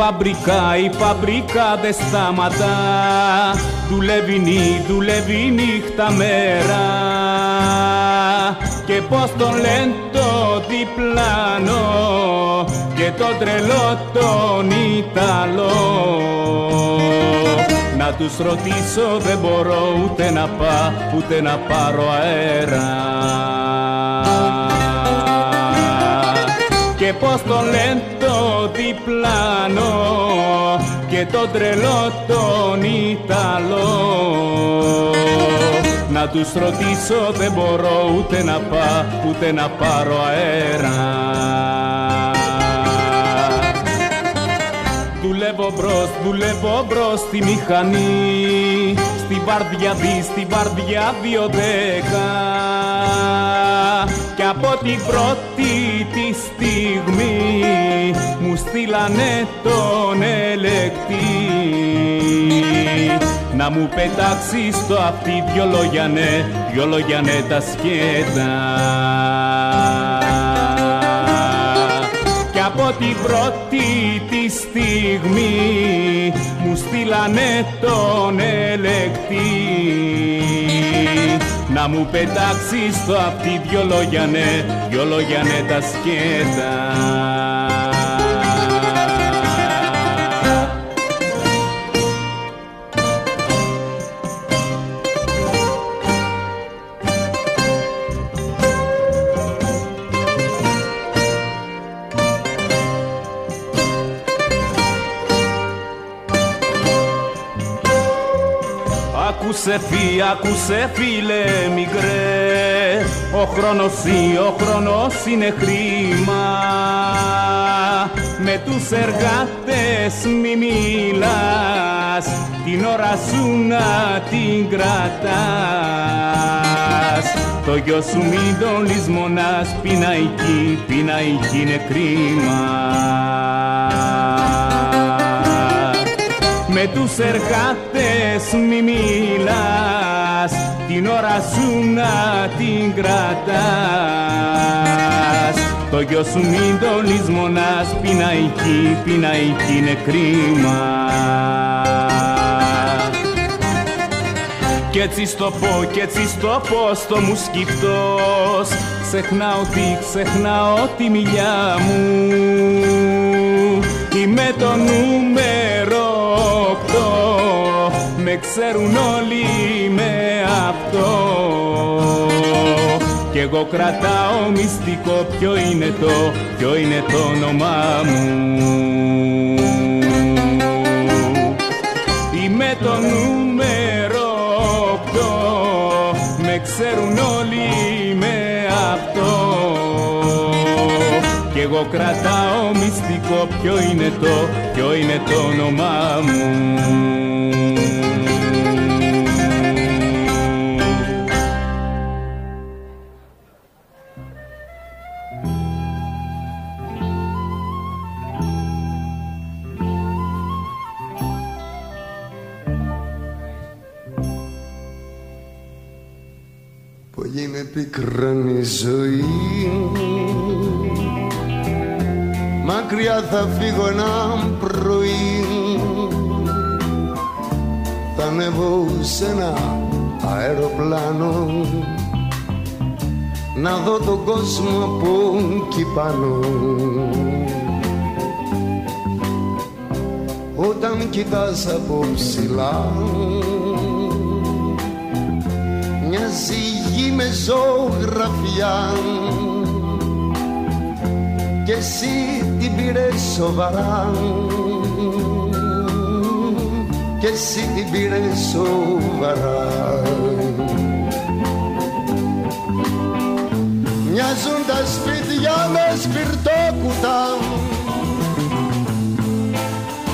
Φαμπρικά, η φαμπρικά δεν σταματά. Δουλεύει νύ, δουλεύει νύχτα μέρα. Και πως τον λένε το διπλάνο Και τον τρελό τον Ιταλό. Να τους ρωτήσω δεν μπορώ ούτε να πά, ούτε να πάρω αέρα και πως τον λένε το διπλάνο και τον τρελό τον Ιταλό. Να τους ρωτήσω δεν μπορώ ούτε να πά ούτε να πάρω αέρα. Δουλεύω μπρος, δουλεύω μπρος στη μηχανή. Στη βαρδιά δι, στη βαρδιά δύο δέκα Κι από την πρώτη τη στιγμή Μου στείλανε τον ελεκτή. Να μου πετάξεις στο αυτί δυο λόγια ναι, δυο λόγια ναι τα σκέτα. Κι από την πρώτη τη στιγμή μου στείλανε τον ελεκτή να μου πετάξεις στο αυτί δυο λόγια ναι, δυο λόγια ναι τα σκέτα. Άκουσε φύ, άκουσε φίλε μικρέ Ο χρόνος ή, ο χρόνος είναι χρήμα. Με τους εργάτες μη μιλάς Την ώρα σου να την κρατάς. Το γιο σου μην τον λησμονάς Πειναϊκή, πειναϊκή είναι κρίμα με με τους εργάτες μη μιλάς. Την ώρα σου να την κρατάς. Το γιο σου μην το λησμονάς πειναϊκή, πειναϊκή είναι κρίμα κι έτσι στο πω, κι έτσι στο πω στο μου σκυφτός Ξεχνάω τι, ξεχνάω τη μιλιά μου. Είμαι το νούμερο 8 Με ξέρουν όλοι με αυτό. Κι εγώ κρατάω μυστικό ποιο είναι το, ποιο είναι το όνομά μου. Είμαι το νούμερο 8 Με ξέρουν όλοι εγώ κρατάω μυστικό ποιο είναι το, ποιο είναι το όνομά μου. Πολύ με πικράνει η ζωή Μακριά θα φύγω ένα πρωί. Θα ανέβω σε ένα αεροπλάνο. Να δω τον κόσμο από εκεί πάνω. Όταν κοιτάς από ψηλά μοιάζει η γη με ζωγραφιά και εσύ την πήρες σοβαρά. Και εσύ την πήρες σοβαρά. Μοιάζουν τα σπίτια με σπιρτόκουτα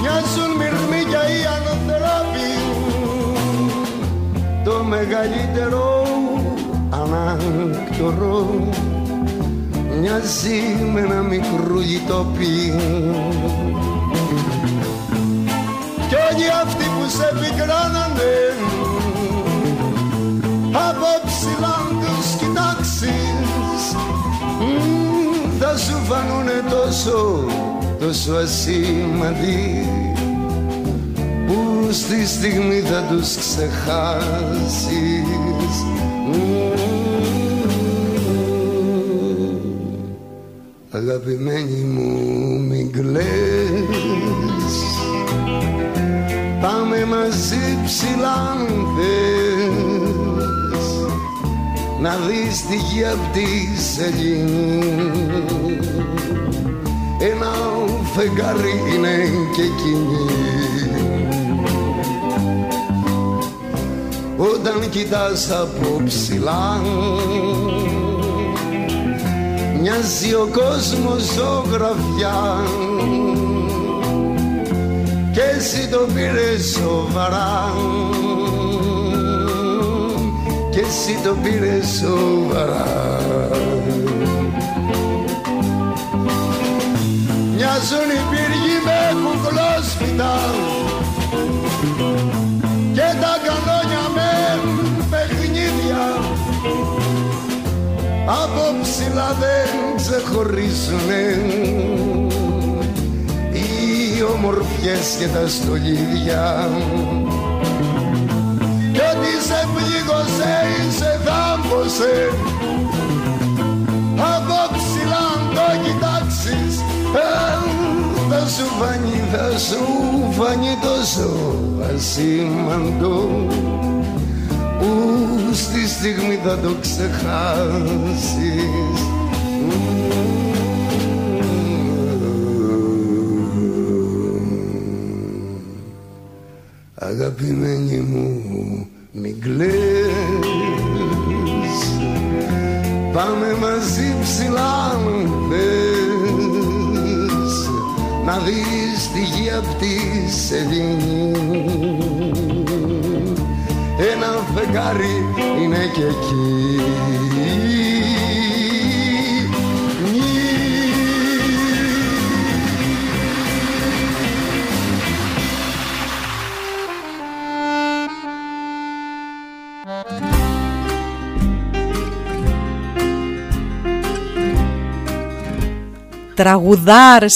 Μοιάζουν μυρμήκια οι ανωθεράποι το μεγαλύτερο ανάκτορο μοιάζει με ένα μικρό γητόπι. Κι όλοι αυτοί που σε πικράνανε από ψηλά τους κοιτάξεις μ, θα σου φανούνε τόσο, τόσο ασήμαντοι που στη στιγμή θα τους ξεχάσεις Αγαπημένη μου μην κλαις. Πάμε μαζί ψηλά αν θες. Να δεις τη γη απ' τη σελήνη Ένα φεγγάρι είναι και εκείνη. Όταν κοιτάς από ψηλά Μοιάζει ο κόσμος ζωγραφιά. Και εσύ το πήρες σοβαρά. Και εσύ το πήρες σοβαρά. Μοιάζουν οι πύργοι με κουκλόσπιτα από ψηλά δεν ξεχωρίζουνε. Οι ομορφιές και τα στολίδια. Κι ό,τι σε πλήγωσε ή σε θάμπωσε από ψηλά αν το κοιτάξεις ε, θα σου φανεί, θα σου φανεί τόσο ασήμαντο που στη στιγμή θα το ξεχάσεις. Αγαπημένη μου μην κλαις. Πάμε μαζί ψηλά αν θες. Να δεις τη γη απ' της σελήνη Ένα φεγγάρι είναι και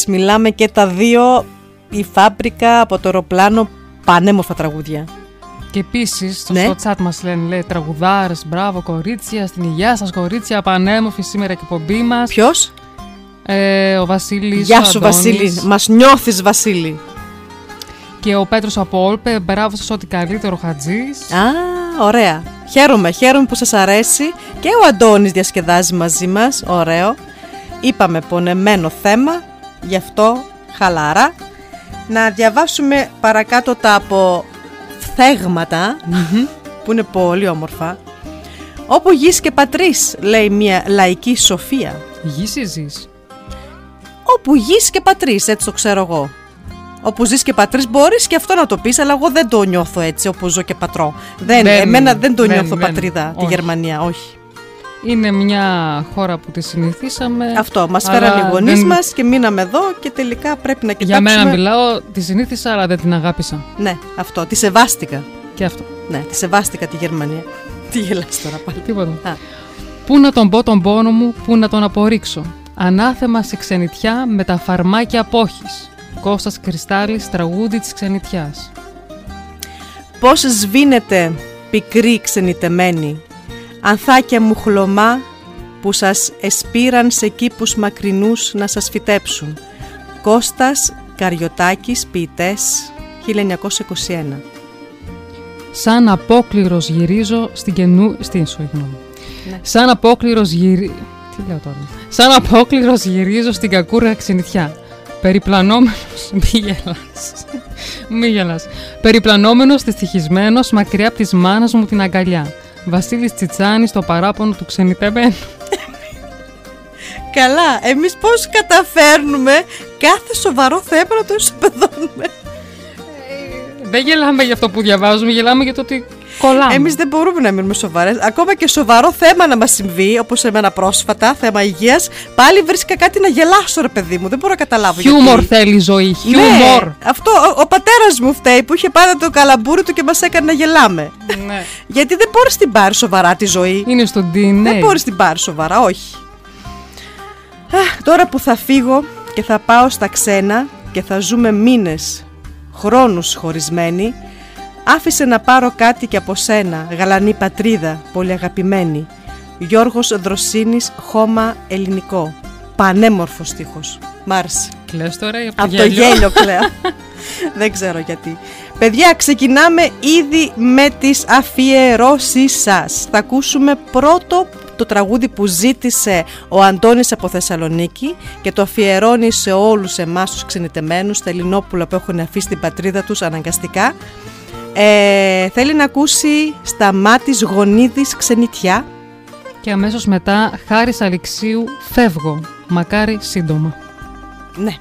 μιλάμε και τα δύο η φάμπρικα από το αεροπλάνο πανέμορφα τραγούδια. Και επίσης στο, Ναι. στο chat μας λένε λέει, τραγουδάρες, μπράβο κορίτσια, στην υγεία σας κορίτσια, πανέμορφη σήμερα η εκπομπή μας. Ποιος; Ε, ο Βασίλης. Γεια σου Βασίλη. Μας νιώθεις Βασίλη. Και ο Πέτρος από Όλπε, μπράβο σας, ό,τι καλύτερο χατζής. Α, ωραία. Χαίρομαι, χαίρομαι που σας αρέσει. Και ο Αντώνης διασκεδάζει μαζί μας. Ωραίο. Είπαμε πονεμένο θέμα, γι' αυτό χαλαρά. Να διαβάσουμε παρακάτω τα αποφθέγματα, που είναι πολύ όμορφα. Όπου γης και πατρίς, λέει μια λαϊκή σοφία. Γης ή ζεις; Όπου γης και πατρίς, έτσι το ξέρω εγώ. Όπου ζεις και πατρίς μπορείς και αυτό να το πεις, αλλά εγώ δεν το νιώθω έτσι όπου ζω και πατρώ. Δεν, Δεν- εμένα δεν το δεν- νιώθω δεν- πατρίδα, τη όχι. Γερμανία, όχι. Είναι μια χώρα που τη συνηθίσαμε. Αυτό, μας αλλά φέραν οι γονείς δεν- μας και μείναμε εδώ και τελικά πρέπει να Για κοιτάξουμε. μένα μιλάω, τη συνήθισα, αλλά δεν την αγάπησα. Ναι, αυτό, τη σεβάστηκα. Και αυτό. Ναι, τη σεβάστηκα τη Γερμανία. Τι γελάς τώρα πάλι. Τίποτα. Α. Πού να τον πω τον πόνο μου, πού να τον απορρίξω. Ανάθεμα σε ξενιτιά με τα φαρμάκια απόχης. Κώστας Κρυστάλλης, τραγούδι της ξενιτιάς. Πώς σβήνετε πικρή ξενιτεμένη, ανθάκια μου χλωμά που σας εσπήραν σε κήπους μακρινούς να σας φυτέψουν. Κώστας Καριωτάκης, ποιητές, 1921. Σαν απόκληρος γυρίζω στην καινού... Στην συγγνώμη. Ναι. Σαν απόκληρος γυρι... Τι λέω τώρα. Σαν απόκληρος γυρίζω στην κακούρα ξενιτιά. Περιπλανόμενος... [LAUGHS] Μη γελάς. Μη γελάς. Περιπλανόμενος δυστυχισμένος μακριά από της μάνας μου την αγκαλιά. Βασίλης Τσιτσάνης στο παράπονο του ξενιτεμένου. Καλά, εμείς πώς καταφέρνουμε κάθε σοβαρό θέμα να το ισοπεδώνουμε. Δεν γελάμε για αυτό που διαβάζουμε, γελάμε για το ότι κολλάμε. Εμείς δεν μπορούμε να μείνουμε σοβαρές. Ακόμα και σοβαρό θέμα να μας συμβεί, όπως εμένα πρόσφατα, θέμα υγείας, πάλι βρήκα κάτι να γελάσω ρε παιδί μου. Δεν μπορώ να καταλάβω Χιούμορ γιατί. θέλει η ζωή. Ναι, Χιούμορ. αυτό ο, ο πατέρας μου φταίει που είχε πάντα το καλαμπούρι του και μας έκανε να γελάμε. Ναι. [LAUGHS] γιατί δεν μπορείς την πάρει σοβαρά τη ζωή. Είναι στο DNA. Δεν μπορείς την πάρει σοβαρά, όχι. Αχ, τώρα που θα φύγω και θα πάω στα ξένα και θα ζούμε μήνες, χρόνους χωρισμένοι, άφησε να πάρω κάτι και από σένα, γαλανή πατρίδα, πολύ αγαπημένη. Γιώργος Δροσίνης, χώμα ελληνικό. Πανέμορφος στίχος. Μ' άρεσε. Κλαις τώρα ή από, Από το γέλιο κλαίω. [LAUGHS] Δεν ξέρω γιατί. Παιδιά, ξεκινάμε ήδη με τις αφιερώσεις σας. Θα ακούσουμε πρώτο το τραγούδι που ζήτησε ο Αντώνης από Θεσσαλονίκη και το αφιερώνει σε όλους εμάς τους ξενιτεμένους, τα Ελληνόπουλα που έχουν αφήσει την πατρίδα τους αναγκαστικά. Ε, θέλει να ακούσει στα μάτις γονίδης ξενιτιά. Και αμέσως μετά, Χάρης Αλεξίου, φεύγω. Μακάρι σύντομα. Ναι.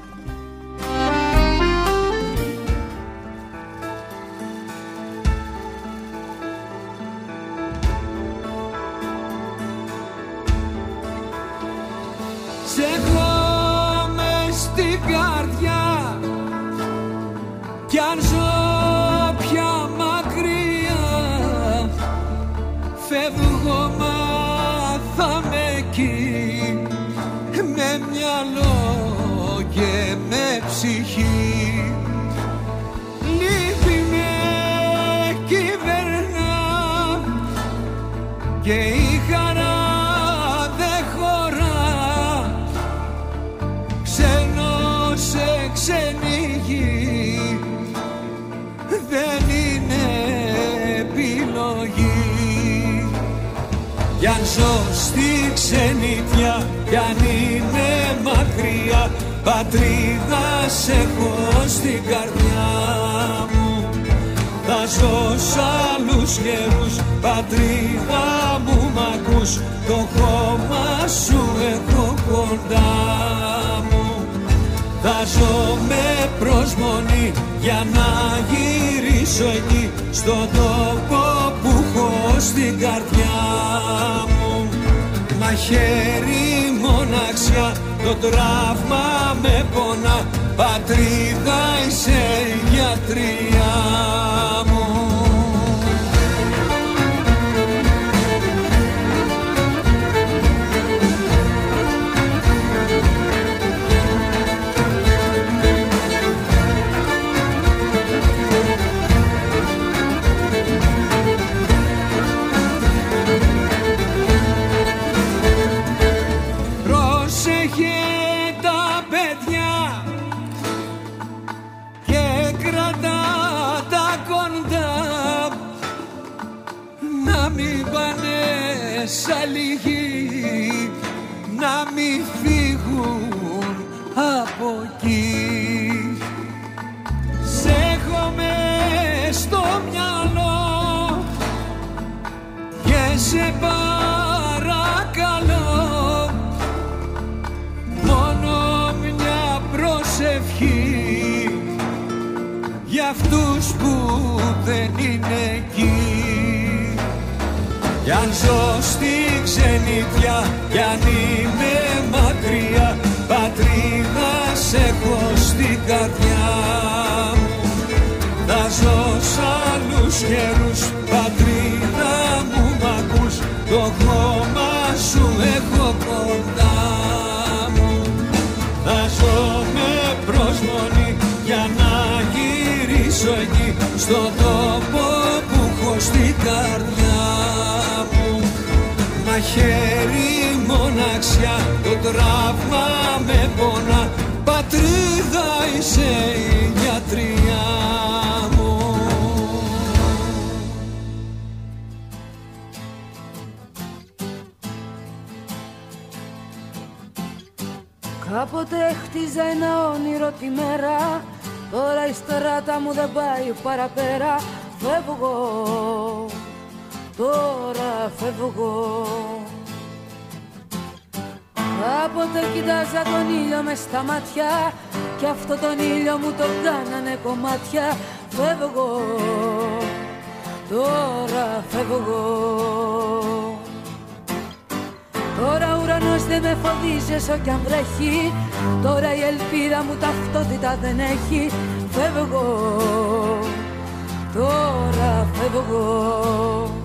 Ζω στη ξενιτιά κι αν είναι μακριά πατρίδα σε έχω στην καρδιά μου. Θα ζω σ' άλλους καιρούς Πατρίδα μου μ' ακούς Το χώμα σου έχω κοντά μου. Θα ζω με προσμονή Για να γυρίσω εκεί Στον τόπο που έχω στην καρδιά μου Μαχαίρι μοναξιά Το τραύμα με πονά. Πατρίδα είσαι η γιατριά σαν λίγοι να μην φύγουν από εκεί. Σε έχω μες στο μυαλό και σε παρακαλώ. Μόνο μια προσευχή για αυτούς που δεν είναι εκεί κι αν ζω στη ξενιτιά κι αν είμαι μακριά πατρίδα σε έχω στην καρδιά. Μου θα ζω σ' άλλους καιρούς πατρίδα μου μ' ακούς το χώμα σου έχω κοντά μου. Θα ζω με προσμονή για να γυρίσω εκεί στον τόπο που έχω στην καρδιά. μου Μα χέρι μοναξιά το τραύμα με πονά. Πατρίδα είσαι η γιατριά μου. Κάποτε χτίζα ένα όνειρο τη μέρα. Τώρα η στράτα μου δεν πάει παραπέρα. Φεύγω, τώρα φεύγω. Κάποτε κοιτάζα τον ήλιο μες στα μάτια Κι αυτό τον ήλιο μου το κάνανε κομμάτια. Φεύγω, τώρα φεύγω. Τώρα ο ουρανός δεν με φοβίζει όσο κι αν βρέχει. Τώρα η ελπίδα μου ταυτότητα δεν έχει. Φεύγω, τώρα φεύγω Φεύγω,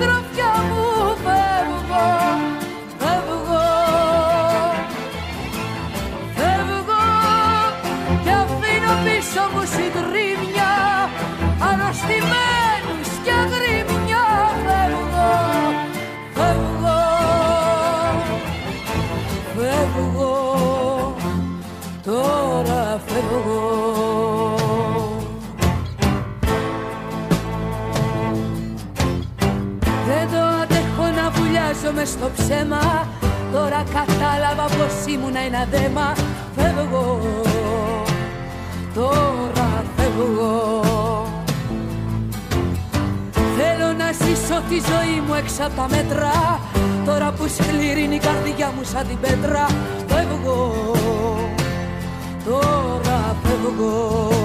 τραγούδι βουλιάζω μες στο ψέμα. Τώρα κατάλαβα πως ήμουν ένα δέμα. Φεύγω, τώρα φεύγω. Θέλω να ζήσω τη ζωή μου έξω από τα μέτρα. Τώρα που σκληρή είναι η καρδιά μου σαν την πέτρα. Φεύγω, τώρα φεύγω.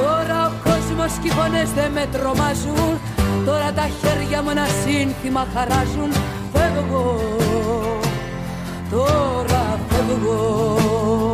Τώρα ο κόσμος και οι φωνές δεν με τρομάζουν Τώρα τα χέρια μου ένα σύνθημα χαράζουν. Φεύγω, τώρα φεύγω. Φεύγω,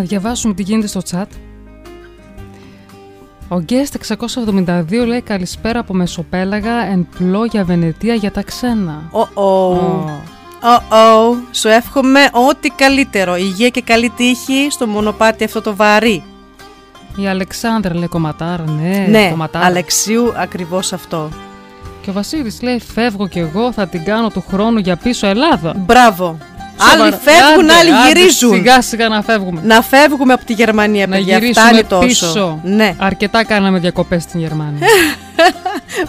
Να διαβάσουμε τι γίνεται στο chat. Ο Guest 672 λέει καλησπέρα από Μεσοπέλαγα εν πλόγια Βενετία για τα ξένα. Ω, ω. Ω, ω. Σου εύχομαι ό,τι καλύτερο. Υγεία και καλή τύχη στο μονοπάτι αυτό το βαρύ. Η Αλεξάνδρα λέει κομματάρα, ναι, ναι, κομματάρα. Αλεξίου ακριβώς αυτό. Και ο Βασίλης λέει φεύγω κι εγώ θα την κάνω του χρόνου για πίσω Ελλάδα. Μπράβο. Σοβαρά. Άλλοι φεύγουν, Άντε, άλλοι άντε, γυρίζουν. Σιγά σιγά να φεύγουμε. Να φεύγουμε από τη Γερμανία, να παιδιά. γυρίσουμε Φτάνει τόσο. πίσω. Ναι. Αρκετά κάναμε διακοπές στην Γερμανία. [LAUGHS]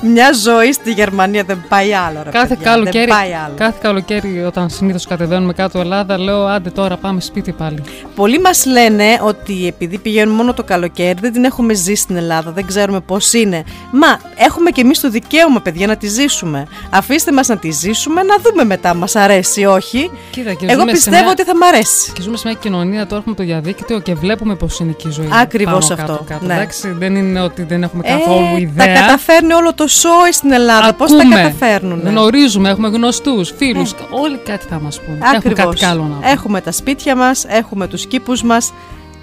Μια ζωή στη Γερμανία δεν πάει άλλο. Ρε, Κάθε παιδιά, καλοκαίρι, Δεν πάει άλλο. κάθε καλοκαίρι όταν συνήθως κατεβαίνουμε κάτω Ελλάδα λέω άντε τώρα πάμε σπίτι πάλι. Πολλοί μας λένε ότι επειδή πηγαίνουμε μόνο το καλοκαίρι, δεν την έχουμε ζήσει στην Ελλάδα, δεν ξέρουμε πώς είναι. Μα έχουμε και εμείς το δικαίωμα, παιδιά, να τη ζήσουμε. Αφήστε μας να τη ζήσουμε, να δούμε μετά, μας αρέσει ή όχι. Κοίτα, και Εγώ ζούμε σε πιστεύω μια- ότι θα μ' αρέσει. Και ζούμε σε μια κοινωνία τώρα έχουμε το διαδίκτυο και βλέπουμε πώς είναι και η ζωή. Ακριβώς πάνω αυτό, Κάτω, κάτω. ναι. Εντάξει, δεν είναι ότι δεν έχουμε Ε, καθόλου τα ιδέα. Καταφέρνει όλο το σόι στην Ελλάδα. Πώς τα Ακούμε, καταφέρνουν. Γνωρίζουμε, έχουμε γνωστούς, φίλους. Όλοι κάτι θα μας πούνε. Έχουν Ακριβώς. κάτι άλλο να πούνε. Έχουμε τα σπίτια μας, έχουμε τους κήπους μας.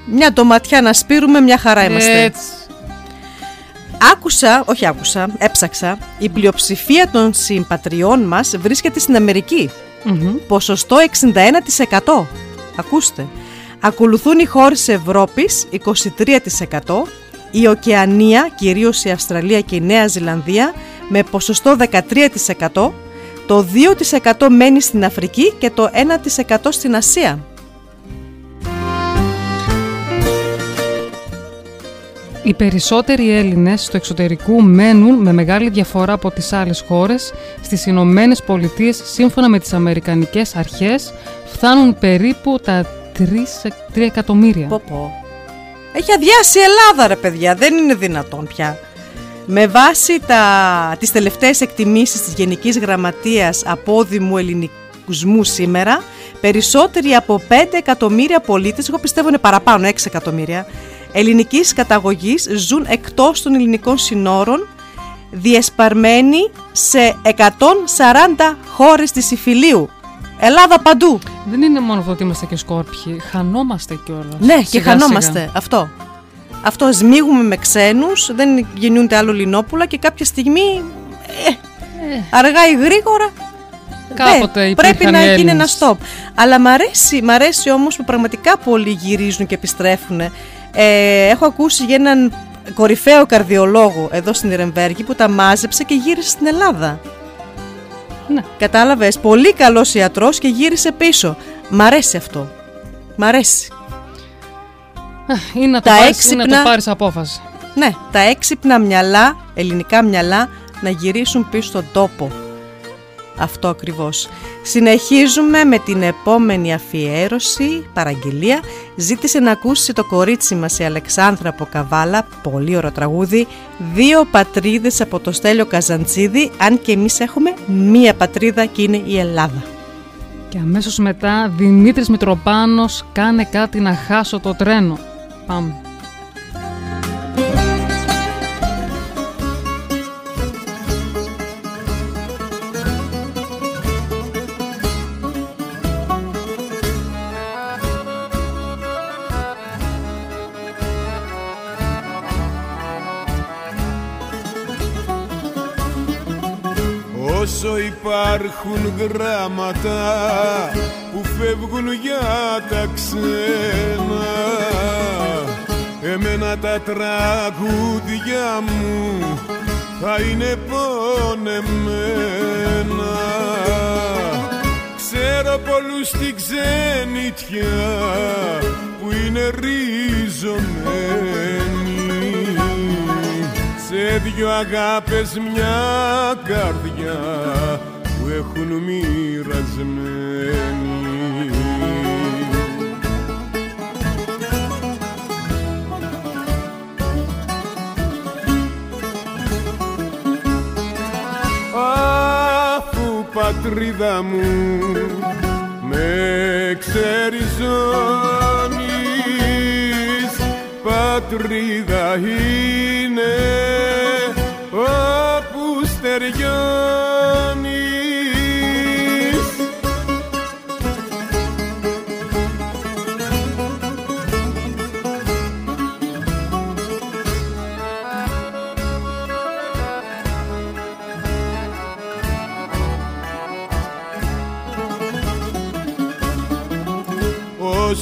Μια ντοματιά να σπείρουμε, μια χαρά είμαστε. Έτσι. Άκουσα, όχι άκουσα, έψαξα, η πλειοψηφία των συμπατριών μας βρίσκεται στην Αμερική. Μμμ. Ποσοστό 61%. Ακούστε. Ακολουθούν οι χώρες της Ευρώπης 23%, η Οκεανία, κυρίως η Αυστραλία και η Νέα Ζηλανδία, με ποσοστό 13%, το 2% μένει στην Αφρική και το 1% στην Ασία. Οι περισσότεροι Έλληνες στο εξωτερικού μένουν με μεγάλη διαφορά από τις άλλες χώρες. Στις Ηνωμένε Πολιτείες, σύμφωνα με τις Αμερικανικές αρχές, φτάνουν περίπου τα 3 εκατομμύρια. Πω πω. Έχει αδειάσει η Ελλάδα ρε παιδιά, δεν είναι δυνατόν πια. Με βάση τα, τις τελευταίες εκτιμήσεις της Γενικής Γραμματείας Απόδημου Ελληνισμού σήμερα, περισσότεροι από 5 εκατομμύρια πολίτες, εγώ πιστεύω είναι παραπάνω 6 εκατομμύρια, ελληνικής καταγωγής ζουν εκτός των ελληνικών συνόρων, διεσπαρμένοι σε 140 χώρες της Ιφιλίου. Ελλάδα παντού. Δεν είναι μόνο αυτό ότι είμαστε και σκόρπιοι, χανόμαστε κιόλας. Ναι, και χανόμαστε. Αυτό. Αυτό σμίγουμε με ξένους, δεν γεννιούνται άλλο λινόπουλα και κάποια στιγμή, ε, αργά ή γρήγορα, Κάποτε ναι, υπήρχαν πρέπει να οι γίνει ένα Έλληνες. stop. Αλλά μ' αρέσει, μ' αρέσει όμως που πραγματικά πολλοί γυρίζουν και επιστρέφουν. Ε, έχω ακούσει για έναν κορυφαίο καρδιολόγο εδώ στην Ιρεμβέργη που τα μάζεψε και γύρισε στην Ελλάδα. Ναι. Κατάλαβες, πολύ καλός ιατρός και γύρισε πίσω. Μ' αρέσει αυτό. Μ' αρέσει. Ή να το Τα πάρεις, ή να έξυπνα- το πάρεις απόφαση. Ναι, τα έξυπνα μυαλά, ελληνικά μυαλά, να γυρίσουν πίσω στον τόπο. Αυτό ακριβώς. Συνεχίζουμε με την επόμενη αφιέρωση, παραγγελία. Ζήτησε να ακούσει το κορίτσι μας η Αλεξάνδρα από Καβάλα, πολύ ωραίο τραγούδι. Δύο πατρίδες από το Στέλιο Καζαντζίδη, αν και εμείς έχουμε μία πατρίδα και είναι η Ελλάδα. Και αμέσως μετά Δημήτρης Μητροπάνος κάνε κάτι να χάσω το τρένο. Πάμε. Υπάρχουν γράμματα που φεύγουν για τα ξένα. Εμένα τα τραγούδια μου θα είναι πονεμένα. Ξέρω πολλούς στην ξενιτιά που είναι ριζωμένοι σε δυο αγάπες μια καρδιά που έχουν μοιρασμένη. Αφού πατρίδα μου με ξεριζώνεις πατρίδα είναι όπου στεριώνεις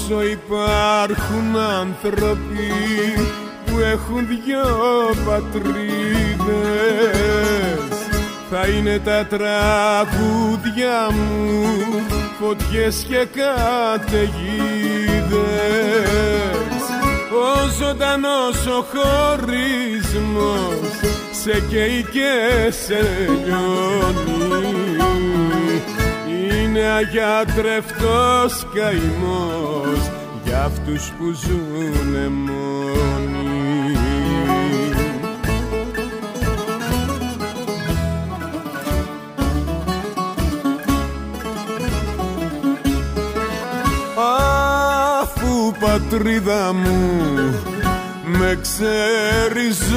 Όσο υπάρχουν άνθρωποι που έχουν δυο πατρίδες θα είναι τα τραγούδια μου φωτιές και καταιγίδες. Ο ζωντανός ο χωρισμός σε καίει και σε λιώνει είναι αγιατρευτός καημός για αυτούς που ζουνε μόνοι. Αφού πατρίδα μου με ξεριζώνεις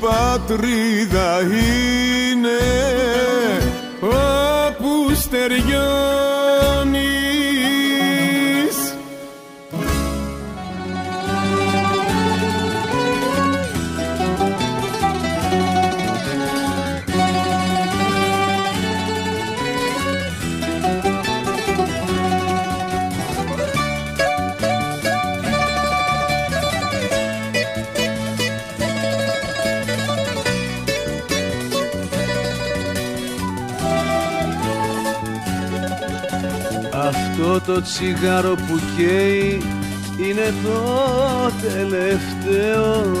πατρίδα είναι όπου το τσιγάρο που καίει είναι το τελευταίο.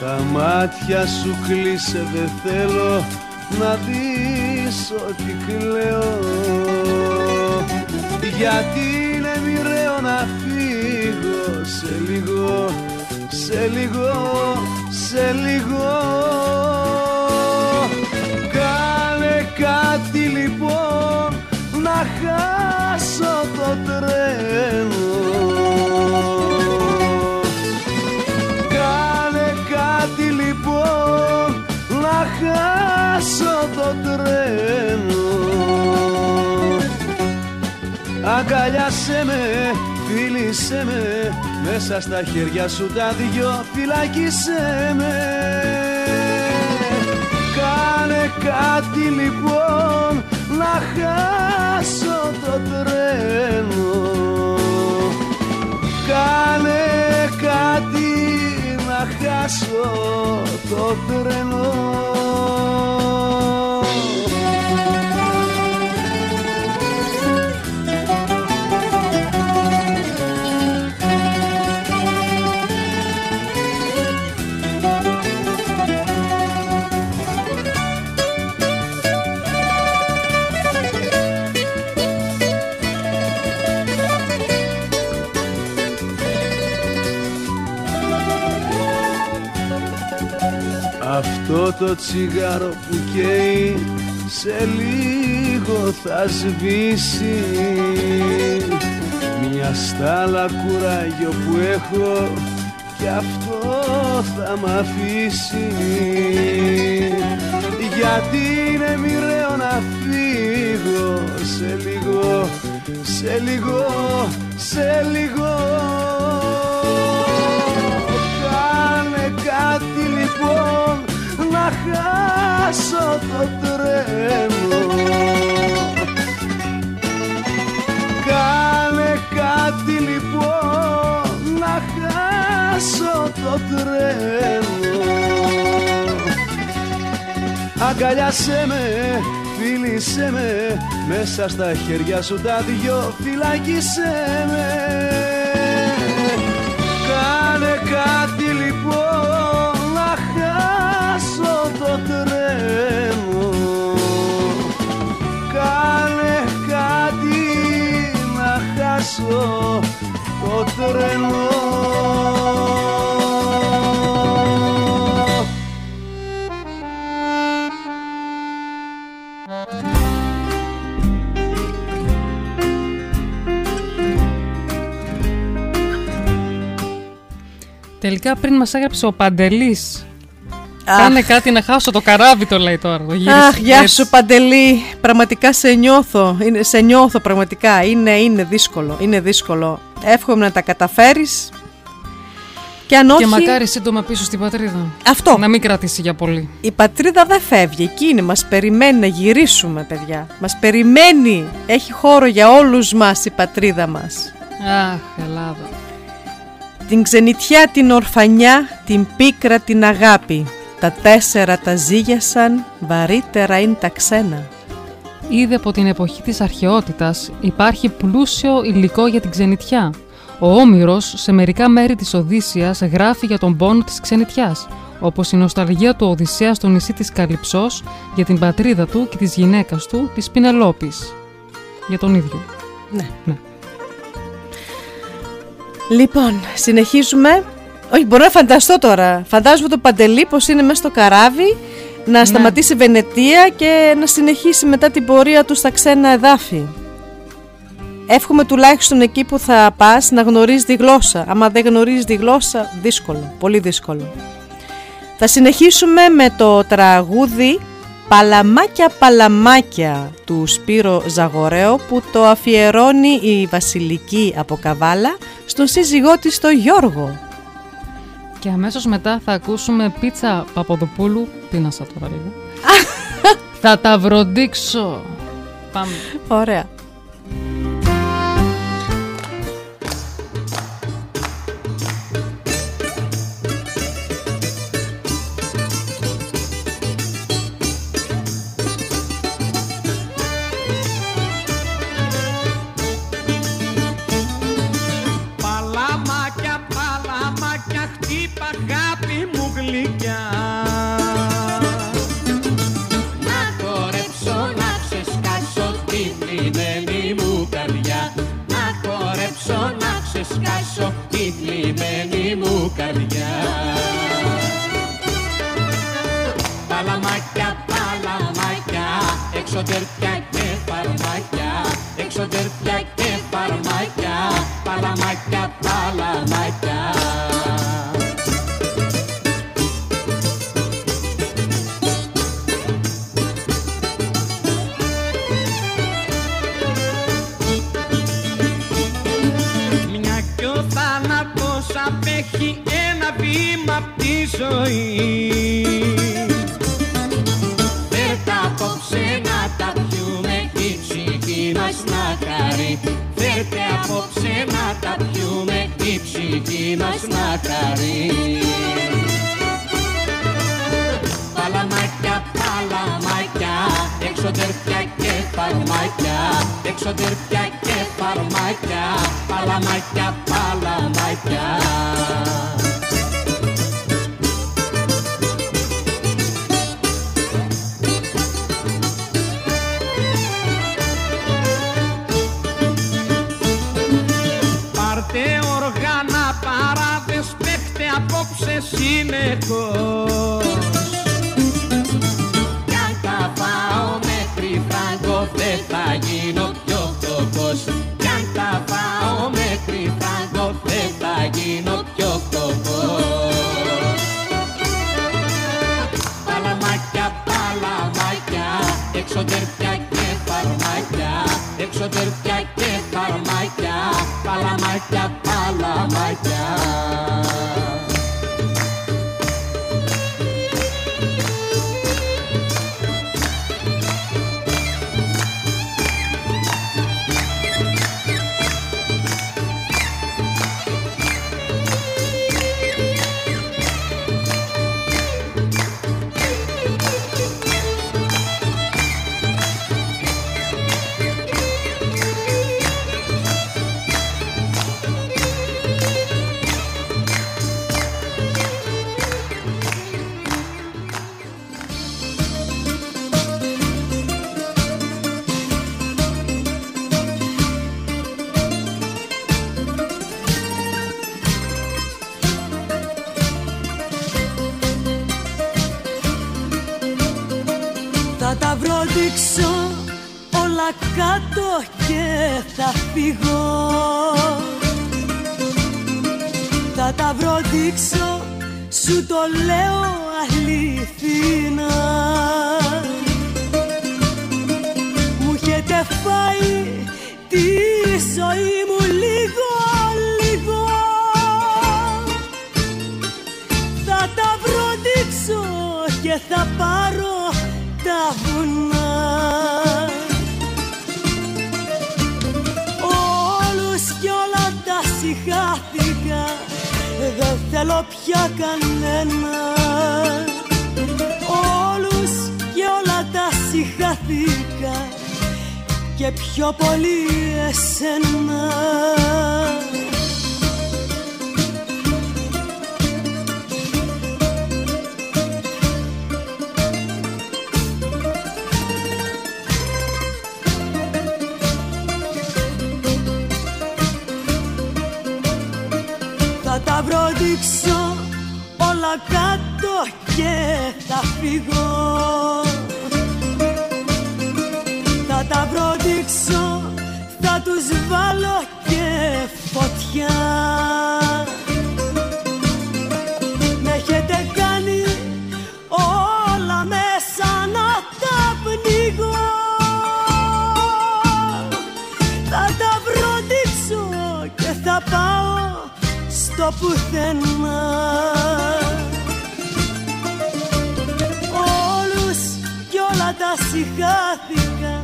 Τα μάτια σου κλείσε δεν θέλω να δεις ότι κλαίω. Γιατί είναι μοιραίο να φύγω σε λίγο, σε λίγο, σε λίγο Αγκαλιάσέ με, φίλησέ με Μέσα στα χέρια σου τα δυο φυλάκισέ με. Κάνε κάτι λοιπόν να χάσω το τρένο. Κάνε κάτι να χάσω το τρένο Αυτό το τσιγάρο που καίει σε λίγο θα σβήσει. Μια στάλα κουράγιο που έχω και αυτό θα μ' αφήσει. Γιατί είναι μοιραίο να φύγω σε λίγο, σε λίγο, σε λίγο. Κάνε κάτι λοιπόν να χάσω το τρένο. Κάνε κάτι λοιπόν να χάσω το τρένο. Αγκαλιάσέ με, φίλησέ με Μέσα στα χέρια σου τα δυο φυλάκισέ με. Κάνε κάτι χάσω το τρένο Τελικά πριν μας έγραψε ο Παντελής Κάνε κάτι να χάσω το καράβι το λέει τώρα το γύρισε Αχ, γεια έτσι. σου Παντελή. Πραγματικά σε νιώθω. Είναι, σε νιώθω πραγματικά. Είναι, είναι δύσκολο. Είναι δύσκολο. Εύχομαι να τα καταφέρεις. Και αν όχι, Και μακάρι σύντομα πίσω στην πατρίδα Αυτό. Να μην κρατήσει για πολύ η πατρίδα δεν φεύγει. Εκεί είναι. Μας περιμένει να γυρίσουμε, παιδιά. Μας περιμένει. Έχει χώρο για όλους μας η πατρίδα μας. Αχ Ελλάδα Την ξενιτιά, την ορφανιά, την πίκρα, την αγάπη. Τα τέσσερα τα ζήγιασαν, βαρύτερα είναι τα ξένα. Ήδη από την εποχή της αρχαιότητας υπάρχει πλούσιο υλικό για την ξενιτιά. Ο Όμηρος σε μερικά μέρη της Οδύσσιας γράφει για τον πόνο της ξενιτιάς, όπως η νοσταλγία του Οδυσσέα στο νησί της Καλυψός για την πατρίδα του και της γυναίκας του, της Πινελόπης. Για τον ίδιο. Ναι. ναι. Λοιπόν, συνεχίζουμε. Όχι, μπορώ να φανταστώ τώρα. Φαντάζομαι το Παντελή πως είναι μέσα στο καράβι να Ναι. σταματήσει Βενετία και να συνεχίσει μετά την πορεία του στα ξένα εδάφη. Εύχομαι τουλάχιστον εκεί που θα πας να γνωρίζεις τη γλώσσα. Άμα δεν γνωρίζεις τη γλώσσα, δύσκολο, πολύ δύσκολο. Θα συνεχίσουμε με το τραγούδι «Παλαμάκια Παλαμάκια» του Σπύρο Ζαγορέου που το αφιερώνει η Βασιλική από Καβάλα στον σύζυγό της το Γιώργο. Και αμέσως μετά θα ακούσουμε πίτσα Παπαδοπούλου. Πίνασα τώρα λίγο. θα τα βροντίξω. Πάμε. Ωραία. Να ξεσκάσω τη θλιμμένη μου καρδιά. Παλαμάκια, παλαμάκια, εξωτεριά και φαρμάκια Εξωτεριά και φαρμάκια, παλαμάκια, παλαμάκια ζωή. Φέρτα απόψε να τα πιούμε η ψυχή μας να χαρεί. Φέρτε απόψε να τα πιούμε η ψυχή μας να χαρεί. Παλαμάκια, παλαμάκια, εξωτεριά και φαρμάκια Εξωτεριά και φαρμάκια, παλαμάκια, παλαμάκια συνεχώς όλα τα συγχάθηκα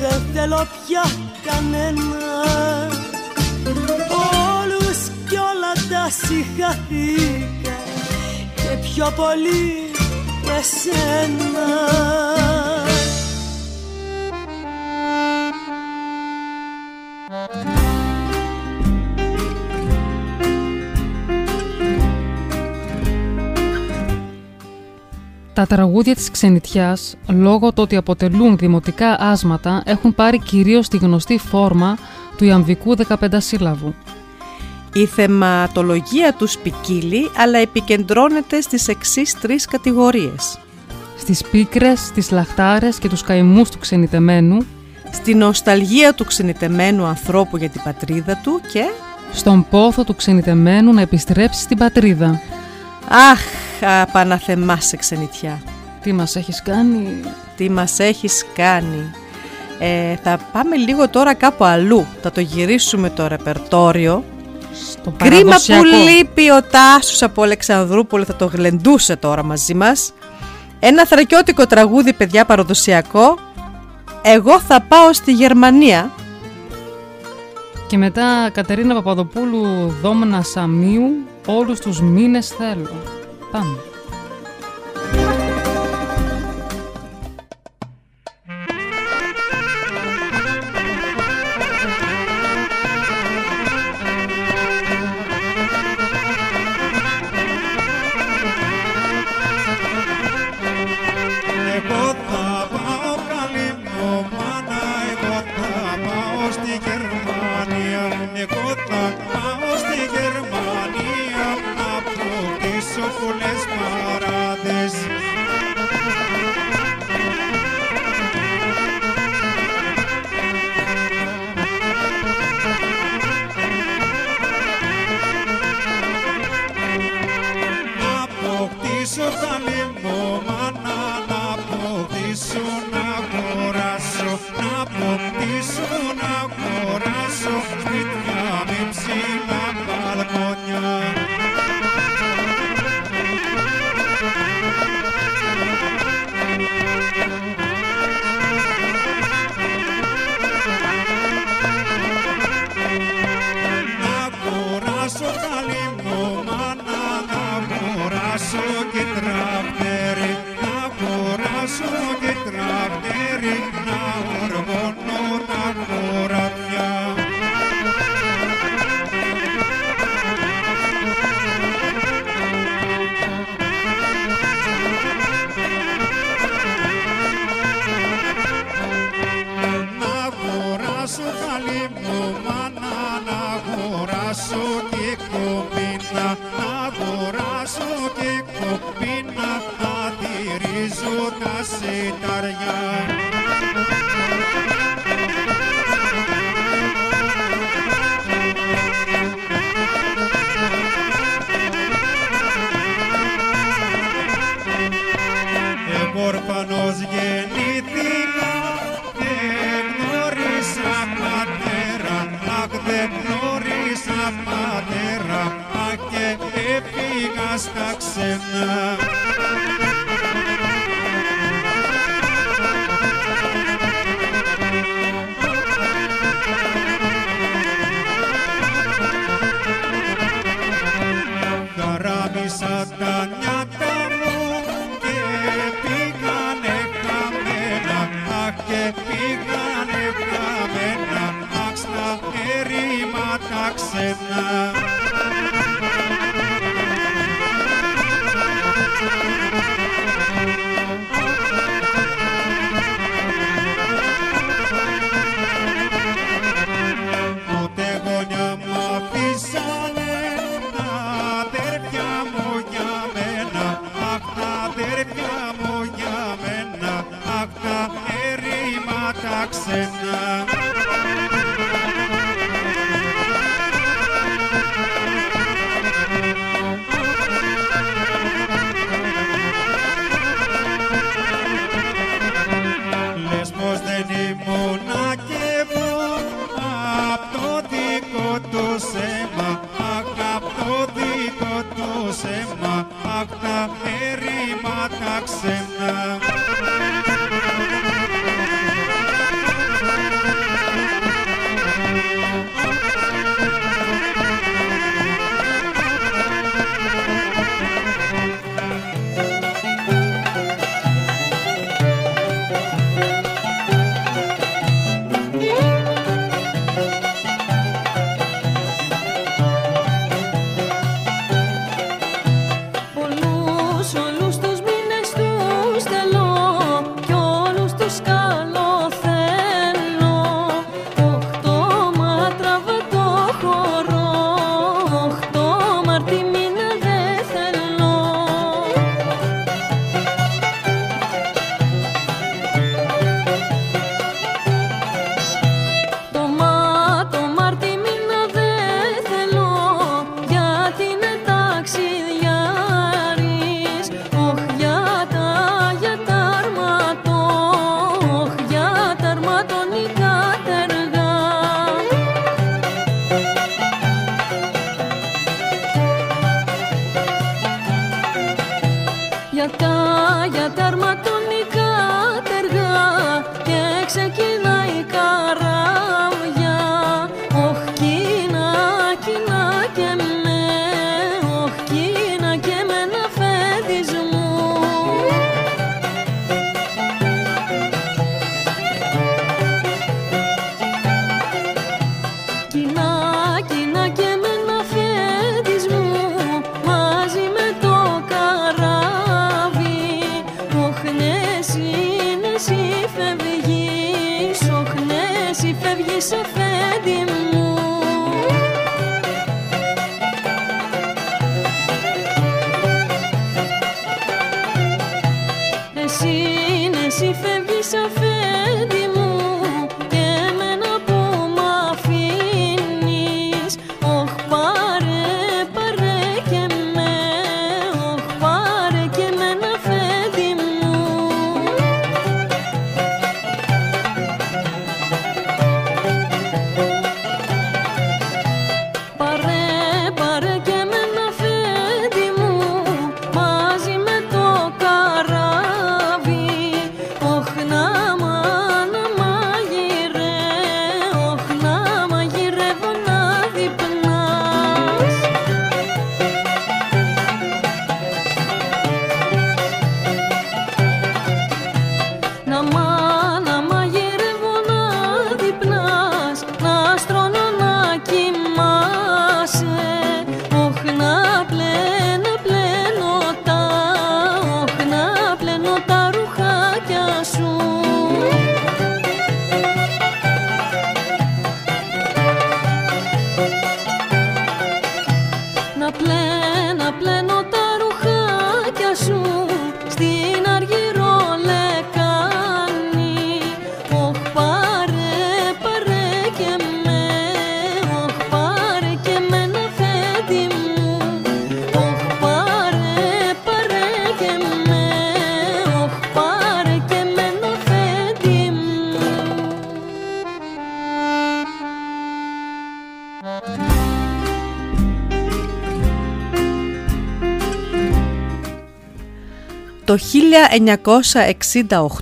Δεν θέλω πια κανένα. Όλους κι όλα τα συγχάθηκα Και πιο πολύ εσένα Τα τραγούδια της ξενιτιάς, λόγω του ότι αποτελούν δημοτικά άσματα, έχουν πάρει κυρίως τη γνωστή φόρμα του ιαμβικού 15 σύλλαβου. Η θεματολογία τους ποικίλει, αλλά επικεντρώνεται στις εξής τρεις κατηγορίες. Στις πίκρες, στις λαχτάρες και τους καημούς του ξενιτεμένου, Στη νοσταλγία του ξενιτεμένου ανθρώπου για την πατρίδα του και... στον πόθο του ξενιτεμένου να επιστρέψει στην πατρίδα. Αχ, Παναθεμάσαι ξενιτιά. Τι μας έχεις κάνει... Τι μας έχεις κάνει; Ε, θα πάμε λίγο τώρα κάπου αλλού. Θα το γυρίσουμε το ρεπερτόριο. Στο Κρίμα που παραδοσιακό. λείπει ο Τάσος από Αλεξανδρούπολη θα το γλεντούσε τώρα μαζί μας. Ένα θρακιώτικο τραγούδι παιδιά παραδοσιακό. Εγώ θα πάω στη Γερμανία. Και μετά Κατερίνα Παπαδοπούλου, Δόμνα Σαμίου, όλους τους μήνες θέλω. Πάμε. Έφυγα στα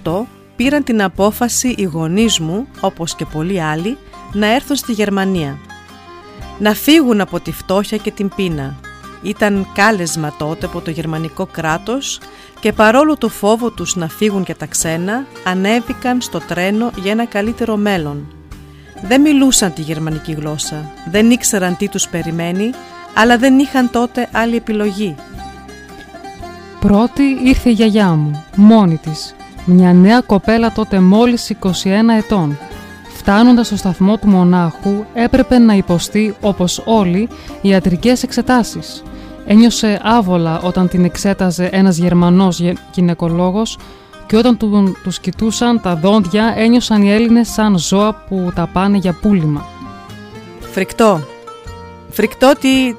1968 πήραν την απόφαση οι γονείς μου, όπως και πολλοί άλλοι, να έρθουν στη Γερμανία. Να φύγουν από τη φτώχεια και την πείνα. Ήταν κάλεσμα τότε από το γερμανικό κράτος και παρόλο το φόβο τους να φύγουν για τα ξένα, ανέβηκαν στο τρένο για ένα καλύτερο μέλλον. Δεν μιλούσαν τη γερμανική γλώσσα, δεν ήξεραν τι τους περιμένει, αλλά δεν είχαν τότε άλλη επιλογή. Πρώτη ήρθε η γιαγιά μου, μόνη της, μια νέα κοπέλα τότε μόλις 21 ετών. Φτάνοντας στο σταθμό του μονάχου έπρεπε να υποστεί, όπως όλοι, ιατρικές εξετάσεις. Ένιωσε άβολα όταν την εξέταζε ένας Γερμανός γε- γυναικολόγος και όταν του, τους κοιτούσαν τα δόντια ένιωσαν οι Έλληνες σαν ζώα που τα πάνε για πούλημα. Φρικτό. Φρικτό τι...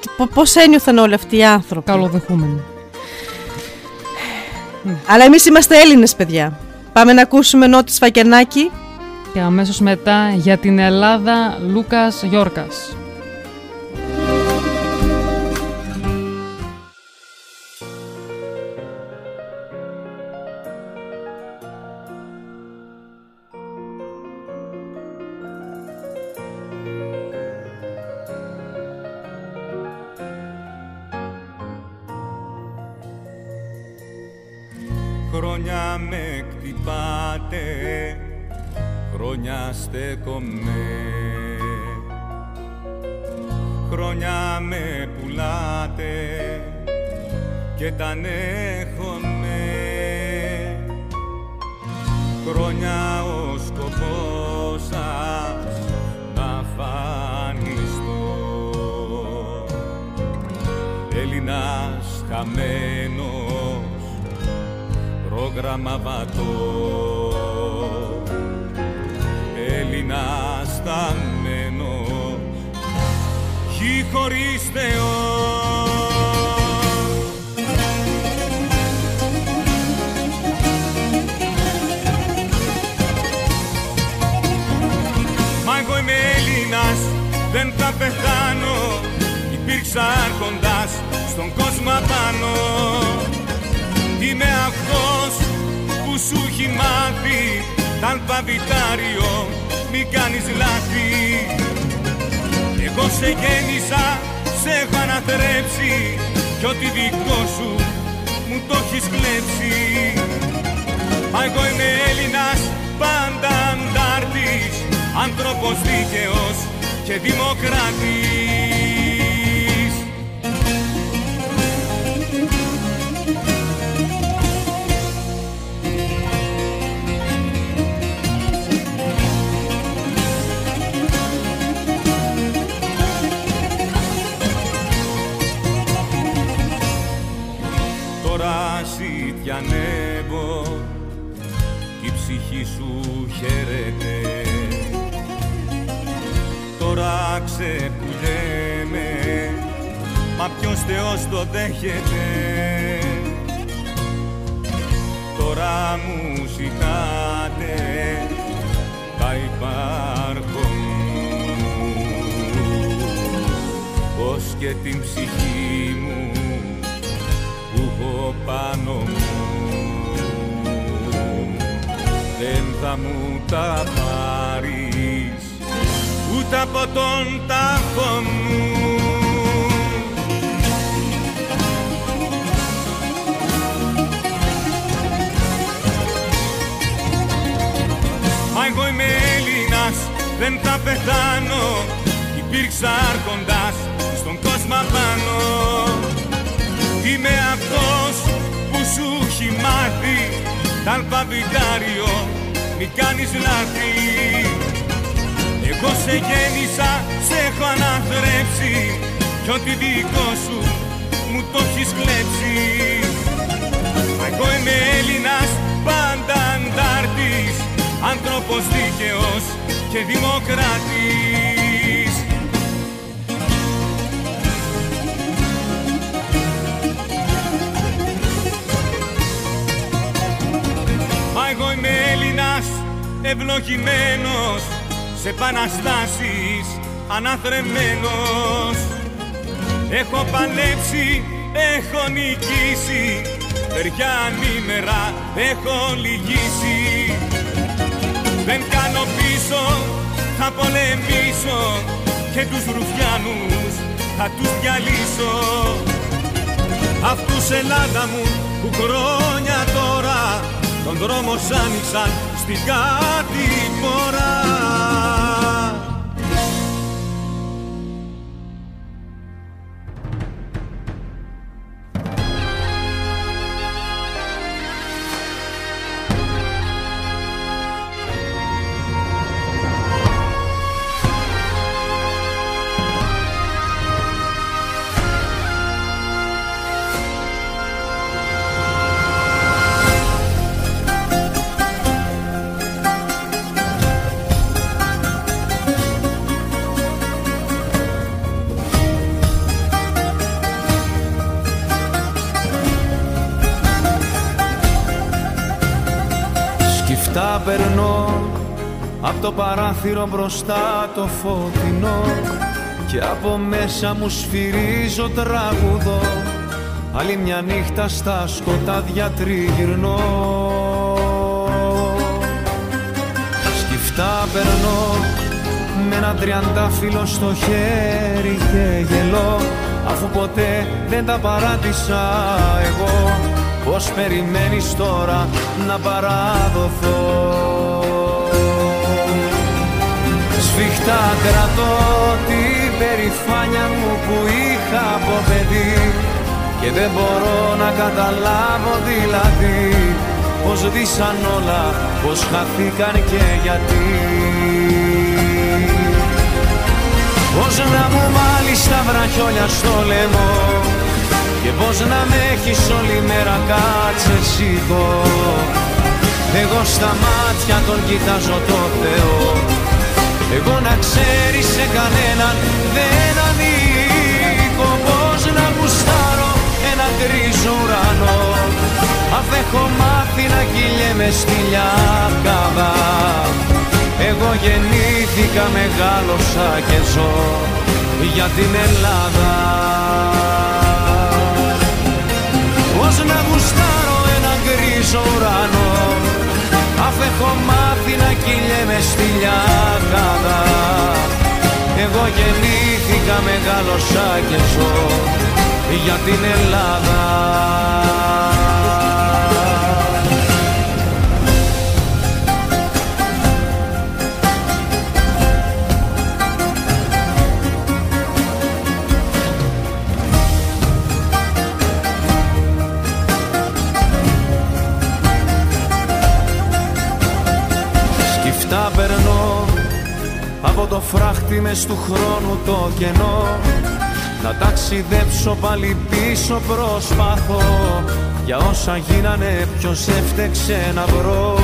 τι- πο- πώς ένιωθαν όλοι αυτοί οι άνθρωποι; Καλοδεχούμενοι. Αλλά εμείς είμαστε Έλληνες παιδιά. Πάμε να ακούσουμε Νότι Σφακενάκη. Και αμέσως μετά για την Ελλάδα Λούκας Γιόρκας. Στέκομαι Χρόνια με πουλάτε και τα ανέχομαι Χρόνια ο σκοπός σας να φανιστώ Έλληνας χαμένος πρόγραμμα βατός Έλληνας ταμένος χι χωρίς Θεό. Μα εγώ είμαι Έλληνας, δεν θα πεθάνω. Υπήρξα άρχοντας στον κόσμο απάνω. Είμαι αυτός που σου έχει μάθει Τ' αλφαβητάριο μη κάνεις λάθη. Εγώ σε γέννησα, σε έχω αναθρέψει Κι ό,τι δικό σου μου το έχεις κλέψει. Μα εγώ είμαι Έλληνας, πάντα αντάρτης Άνθρωπος δίκαιος και δημοκράτης ανέμω κι η ψυχή σου χαίρεται. Τώρα ξεκουλέμαι μα ποιος Θεός το δέχεται. Τώρα μου ζητάτε τα υπάρχω μου. Και την ψυχή μου που έχω πάνω μου. Δεν θα μου τα πάρεις ούτε από τον τάφο μου. Μα εγώ είμαι Έλληνας, δεν θα πεθάνω. Υπήρξα άρχοντας στον κόσμο πάνω Είμαι αυτός που σου έχει μάθει Τ' αλφαβητάριο μη κάνεις λάθη. Εγώ σε γέννησα, σε έχω αναθρέψει Κι ό,τι δικό σου μου το έχεις κλέψει. Μα εγώ είμαι Έλληνας, πάντα αντάρτης Άνθρωπος δίκαιος και δημοκράτης εγώ είμαι Έλληνας ευλογημένος σε επαναστάσεις αναθρεμένος. Έχω παλέψει, έχω νικήσει Παιδιά ανήμερα έχω λυγίσει. Δεν κάνω πίσω, θα πολεμήσω Και τους ρουφιάνους θα τους διαλύσω. Αυτούς Ελλάδα μου που χρόνια τώρα Τον δρόμο σ' άνοιξαν στην κάτι φορά Σκυφτά περνώ Απ' το παράθυρο μπροστά το φωτεινό Και από μέσα μου σφυρίζω τραγουδό. Άλλη μια νύχτα στα σκοτάδια τριγυρνώ. Σκυφτά περνώ με ένα τριαντάφυλλο στο χέρι και γελώ Αφού ποτέ δεν τα παράτησα εγώ Πώς περιμένεις τώρα να παραδοθώ Σφιχτά κρατώ την περηφάνια μου που είχα από παιδί Και δεν μπορώ να καταλάβω δηλαδή Πως δύσαν όλα, πως χαθήκαν και γιατί. Πώς να μου βάλεις τα βραχιόλια στο λαιμό και πως να με έχεις όλη μέρα κάτσε σήκω. Εγώ στα μάτια τον κοιτάζω το Θεό. Εγώ να ξέρεις σε κανέναν δεν ανήκω. Πως να γουστάρω ένα γκρίζο ουρανό. Αφ' έχω μάθει να κυλιέμαι στη λιακάδα Εγώ γεννήθηκα, μεγάλωσα και ζω για την Ελλάδα. Πώς να γουστάρω ένα γκρίζο ουρανό. Αφ' έχω μάθει να κυλιέμαι στη λιακάδα Εγώ γεννήθηκα, μεγάλωσα και ζω για την Ελλάδα το φράχτη μες του χρόνου το κενό. Να ταξιδέψω πάλι πίσω προσπάθω Για όσα γίνανε ποιος έφτεξε να βρω.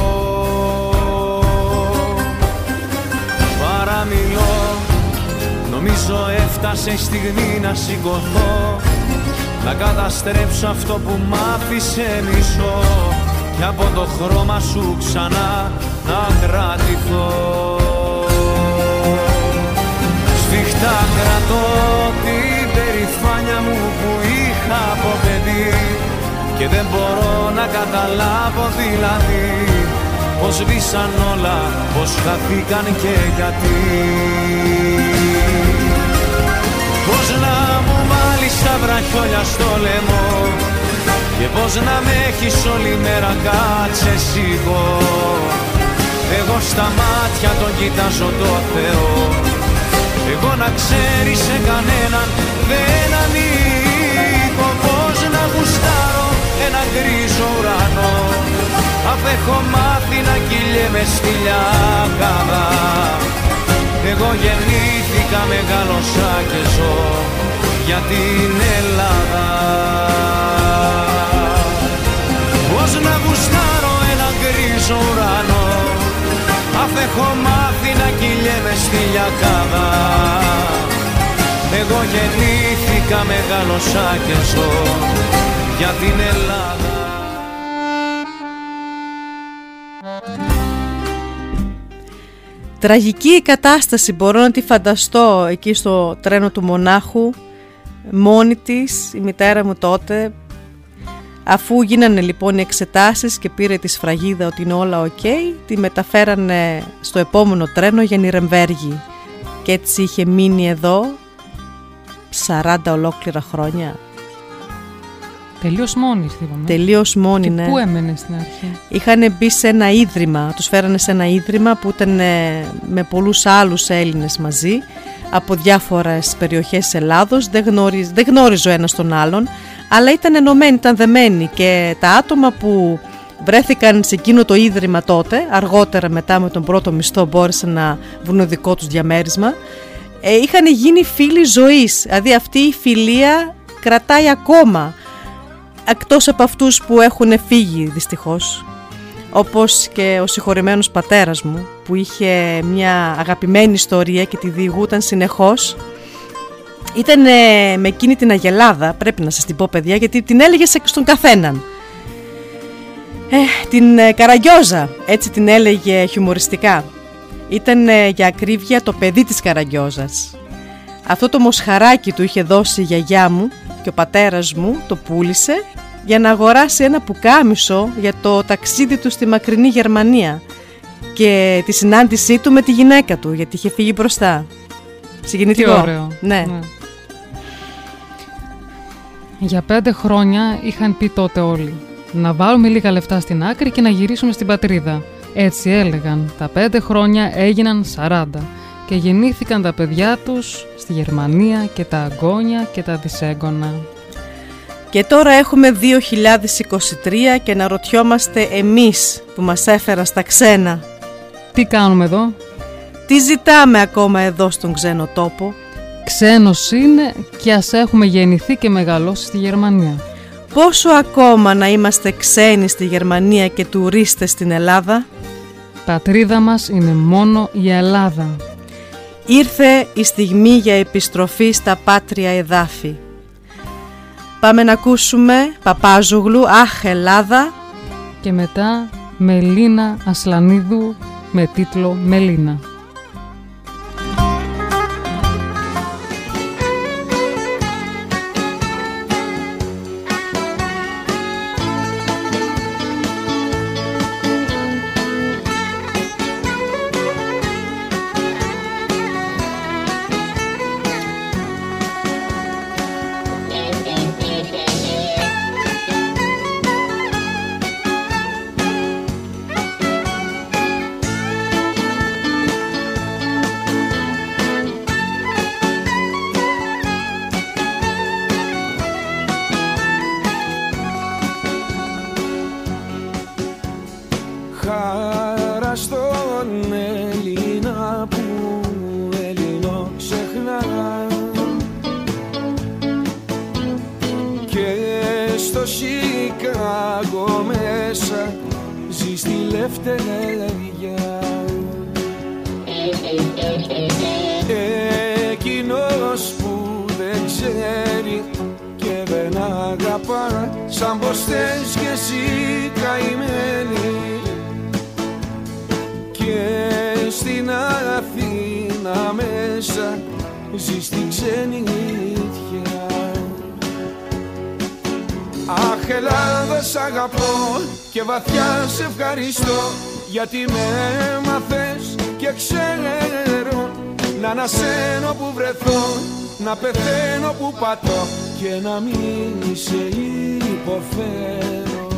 Χαμηλό Νομίζω έφτασε η στιγμή να σηκωθώ. Να καταστρέψω αυτό που μ' άφησε μισό. Και από το χρώμα σου ξανά να κρατηθώ Σφιχτά κρατώ την περηφάνια μου που είχα από παιδί. Και δεν μπορώ να καταλάβω δηλαδή Πως σβήσαν όλα, πως χαθήκαν και γιατί. Πως να μου βάλεις τα βραχιόλια στο λαιμό Και πως να με έχεις όλη μέρα κάτσε σήκω Εγώ στα μάτια τον κοιτάζω το Θεό Εγώ να ξέρεις σε κανέναν δεν ανήκω. Πως να γουστάρω ένα γκρίζο ουρανό. Απ' έχω μάθει να κυλιέμαι στη λιακάδα Εγώ γεννήθηκα, μεγάλωσα και ζω για την Ελλάδα. Πώς να γουστάρω ένα γκρίζο ουρανό Απ' έχω μάθει να κυλιέμαι στη λιακάδα. Εγώ γεννήθηκα, μεγάλωσα και ζω για την Ελλάδα. Τραγική η κατάσταση, μπορώ να τη φανταστώ εκεί στο τρένο του μονάχου, μόνη της, η μητέρα μου τότε, αφού γίνανε λοιπόν οι εξετάσεις και πήρε τη σφραγίδα ότι είναι όλα οκ, τη μεταφέρανε στο επόμενο τρένο για Νιρεμβέργη και έτσι είχε μείνει εδώ 40 ολόκληρα χρόνια. Τελείως μόνη, θυμάμαι. Τελείως μόνη, Και ναι. Πού έμενε στην αρχή; Είχαν μπει σε ένα ίδρυμα, τους φέρανε σε ένα ίδρυμα που ήταν ε, με πολλούς άλλους Έλληνες μαζί από διάφορες περιοχές της Ελλάδος, δεν, γνώριζε, δεν γνώριζε ο ένας τον άλλον, αλλά ήταν ενωμένοι, ήταν δεμένοι και τα άτομα που βρέθηκαν σε εκείνο το ίδρυμα τότε, αργότερα μετά με τον πρώτο μισθό μπόρεσαν να βρουν δικό τους διαμέρισμα, ε, είχαν γίνει φίλοι ζωής, δηλαδή αυτή η φιλία κρατάει ακόμα εκτός από αυτούς που έχουν φύγει δυστυχώς. Όπως και ο συγχωρημένος πατέρας μου που είχε μια αγαπημένη ιστορία και τη διηγούταν συνεχώς ήταν ε, με εκείνη την αγελάδα πρέπει να σας την πω παιδιά γιατί την έλεγες σε- στον καθέναν. Ε, την ε, Καραγκιόζα έτσι την έλεγε χιουμοριστικά. Ήταν ε, για ακρίβεια το παιδί της Καραγκιόζας. Αυτό το μοσχαράκι του είχε δώσει η γιαγιά μου και ο πατέρας μου το πούλησε για να αγοράσει ένα πουκάμισο για το ταξίδι του στη μακρινή Γερμανία και τη συνάντησή του με τη γυναίκα του γιατί είχε φύγει μπροστά. Συγκινητικό. Τι ωραίο. Ναι. Για πέντε χρόνια είχαν πει τότε όλοι να βάλουμε λίγα λεφτά στην άκρη και να γυρίσουμε στην πατρίδα. Έτσι έλεγαν. Τα πέντε χρόνια έγιναν 40 και γεννήθηκαν τα παιδιά τους στη Γερμανία και τα αγγόνια και τα δυσέγγωνα. Και τώρα έχουμε 2023 και να ρωτιόμαστε εμείς που μας έφεραν στα ξένα. Τι κάνουμε εδώ; Τι ζητάμε ακόμα εδώ στον ξένο τόπο; Ξένος είναι και ας έχουμε γεννηθεί και μεγαλώσει στη Γερμανία. Πόσο ακόμα να είμαστε ξένοι στη Γερμανία και τουρίστες στην Ελλάδα; Πατρίδα μας είναι μόνο η Ελλάδα. Ήρθε η στιγμή για επιστροφή στα πάτρια εδάφη. Πάμε να ακούσουμε Παπάζουγλου, Αχ Ελλάδα Και μετά Μελίνα Ασλανίδου με τίτλο Μελίνα. Σαν πως θες κι εσύ καημένη. Και στην Αθήνα μέσα ζεις στην ξενιτιά Αχ Ελλάδα σ' αγαπώ και βαθιά σε ευχαριστώ γιατί με έμαθες και ξέρω να ανασένω που βρεθώ να πεθαίνω που πατώ και να μην σε υποφέρω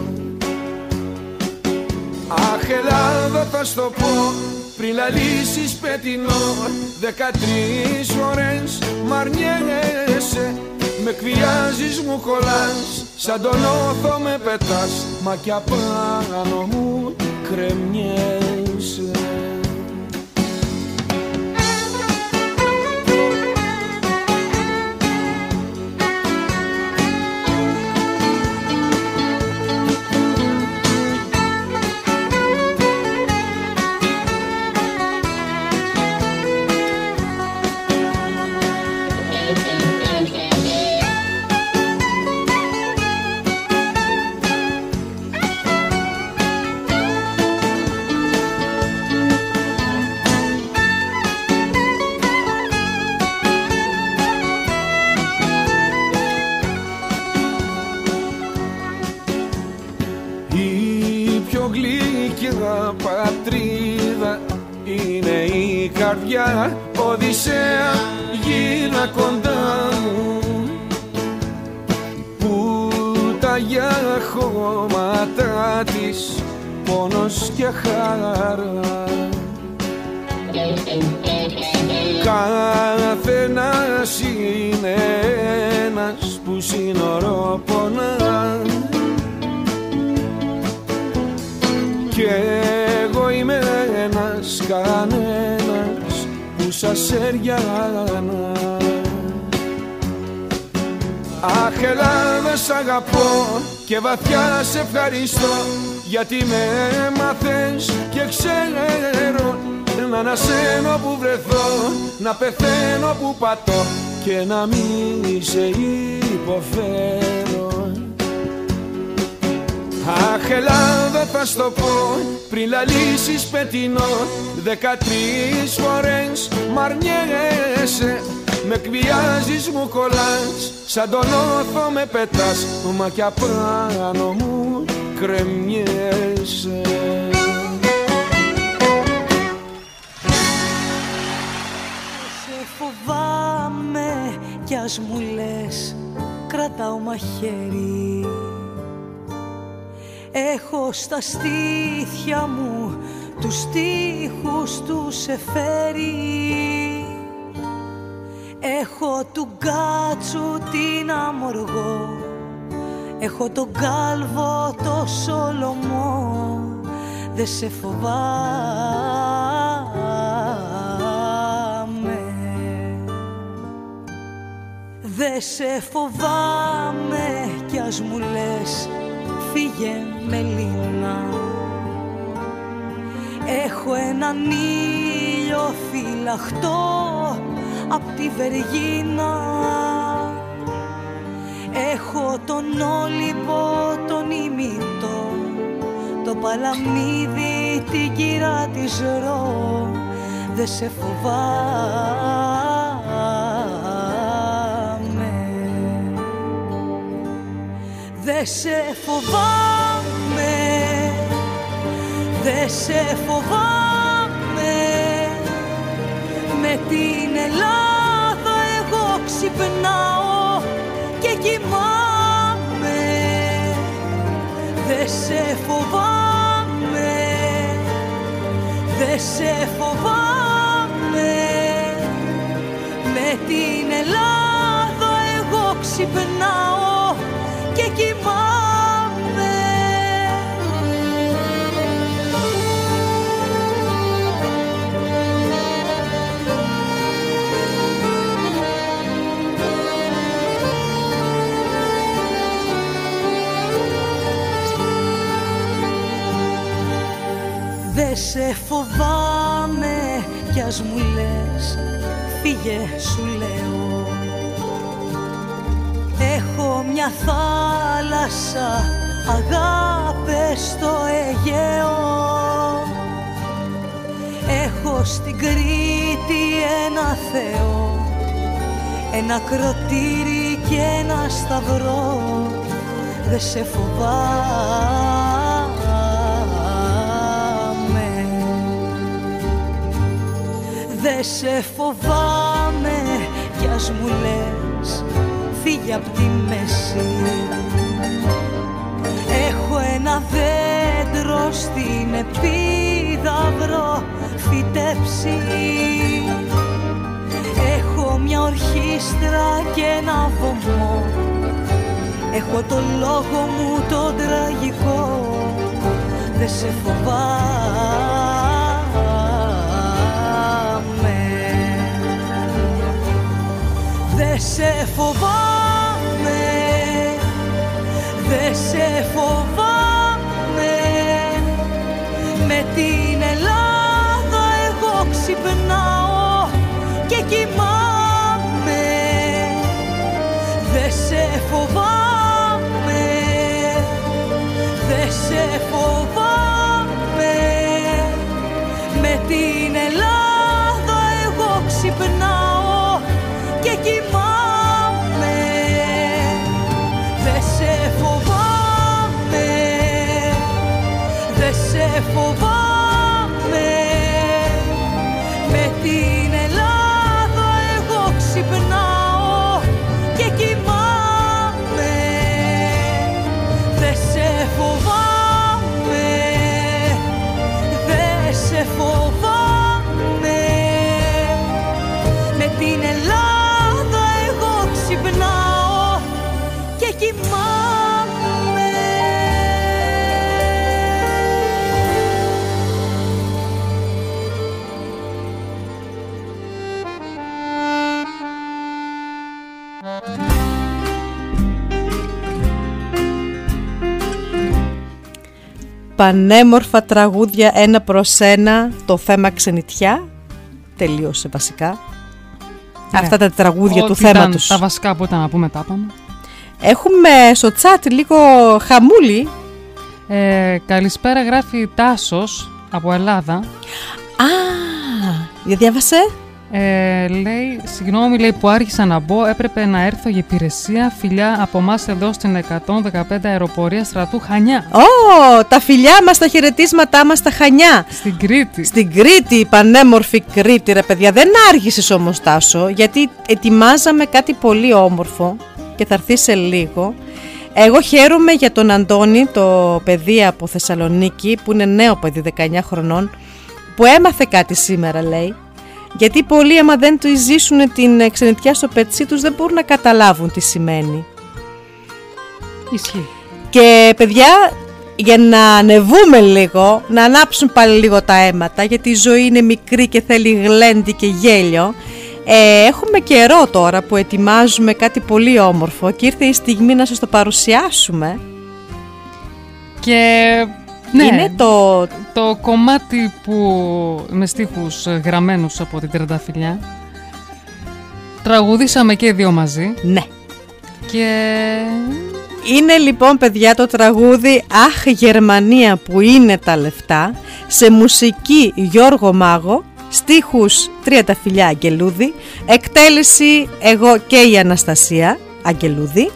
Αχ Ελλάδα θα στο πω πριν λαλήσεις πετεινό Δεκατρεις φορές μ' αρνιέσαι Με εκβιάζεις μου κολλάς Σαν τον όθο με πετάς Μα κι απάνω μου κρεμιέσαι καρδιά Οδυσσέα γίνα κοντά μου. Που τα για χώματα της πόνος και χαρά Καθένας είναι ένας που σύνορο πονά. Κι εγώ είμαι ένας κανένας που σας έριανα Αχ Ελλάδα σ' αγαπώ και βαθιά σε ευχαριστώ γιατί με έμαθες και ξέρω να ανασένω που βρεθώ να πεθαίνω που πατώ και να μην σε υποφέρω Αχ Ελλάδα θα στο πω. Πριν λαλήσεις πετεινό. Δεκατρεις φορές μ' αρνιέσαι Με εκβιάζεις μου κολλάς. Σαν τον όθο με πετάς. Μα κι απάνω μου κρεμιέσαι. Σε φοβάμαι κι ας μου λες κρατάω μαχαίρι Έχω στα στήθια μου τους στίχους τους σε φέρει Έχω του γκάτσου την αμοργό. Έχω τον κάλβο το σολομό Δε σε φοβάμαι. Δε σε φοβάμαι κι ας μου λες φύγε Μελίνα Έχω έναν ήλιο φυλαχτό απ' τη Βεργίνα. Έχω τον Όλυμπο τον ημιτό το παλαμίδι την κύρα της ρο. Δε σε φοβάμαι Δε σε φοβάμαι. Δε σε φοβάμαι. Με την Ελλάδα εγώ ξυπνάω και κοιμάμαι. Δε σε φοβάμαι. Δε σε φοβάμαι. Με την Ελλάδα σε φοβάμαι κι ας μου λες φύγε σου λέω. Έχω μια θάλασσα αγάπες στο Αιγαίο. Έχω στην Κρήτη ένα Θεό Ένα κροτήρι και ένα σταυρό. Δε σε φοβάμαι Δε σε φοβάμαι κι ας μου λες φύγε απ' τη μέση. Έχω ένα δέντρο στην επίδαυρο φυτέψει. Έχω μια ορχήστρα και ένα βωμό. Έχω το λόγο μου το τραγικό Δεν σε φοβάμαι Δεν σε φοβάμαι Δεν σε φοβάμαι. Με την Ελλάδα εγώ ξυπνάω και κοιμάμαι. Δεν σε φοβάμαι Δεν σε φοβάμαι. Με την Ελλάδα εγώ ξυπνάω και κοιμάμαι Δεν Πανέμορφα τραγούδια ένα προς ένα, το θέμα ξενιτιά. Τελείωσε βασικά. Αυτά τα τραγούδια Ό,τι του ήταν θέματος. Τα βασικά που ήταν να πούμε τα πάμε. Έχουμε στο chat λίγο χαμούλη. Ε, καλησπέρα γράφει Τάσος από Ελλάδα. Α, για διάβασε. Ε, λέει, συγγνώμη λέει που άρχισα να μπω, έπρεπε να έρθω για υπηρεσία. Φιλιά από εμάς εδώ στην 115 αεροπορία στρατού Χανιά. Ω, τα φιλιά μας, τα χαιρετίσματά μας στα Χανιά. Στην Κρήτη. Στην Κρήτη, η πανέμορφη Κρήτη ρε παιδιά. Δεν άργησες όμως Τάσο, γιατί ετοιμάζαμε κάτι πολύ όμορφο και θα έρθει σε λίγο. Εγώ χαίρομαι για τον Αντώνη, το παιδί από Θεσσαλονίκη, που είναι νέο παιδί 19 χρονών, που έμαθε κάτι σήμερα λέει. Γιατί πολλοί άμα δεν του ζήσουν την ξενιτιά στο πετσί τους δεν μπορούν να καταλάβουν τι σημαίνει. Ισχύει. Και παιδιά, για να ανεβούμε λίγο, να ανάψουν πάλι λίγο τα αίματα, γιατί η ζωή είναι μικρή και θέλει γλέντι και γέλιο. Ε, έχουμε καιρό τώρα που ετοιμάζουμε κάτι πολύ όμορφο και ήρθε η στιγμή να σας το παρουσιάσουμε. Και ναι, Είναι το... το κομμάτι που με στίχους γραμμένους από την Τρενταφυλιά τραγουδήσαμε και οι δύο μαζί. Ναι. Και Είναι λοιπόν παιδιά το τραγούδι «Αχ Γερμανία που είναι τα λεφτά» σε μουσική Γιώργο Μάγο, στίχους Τριανταφυλιά Αγγελούδη, εκτέλεση εγώ και η Αναστασία Αγγελούδη.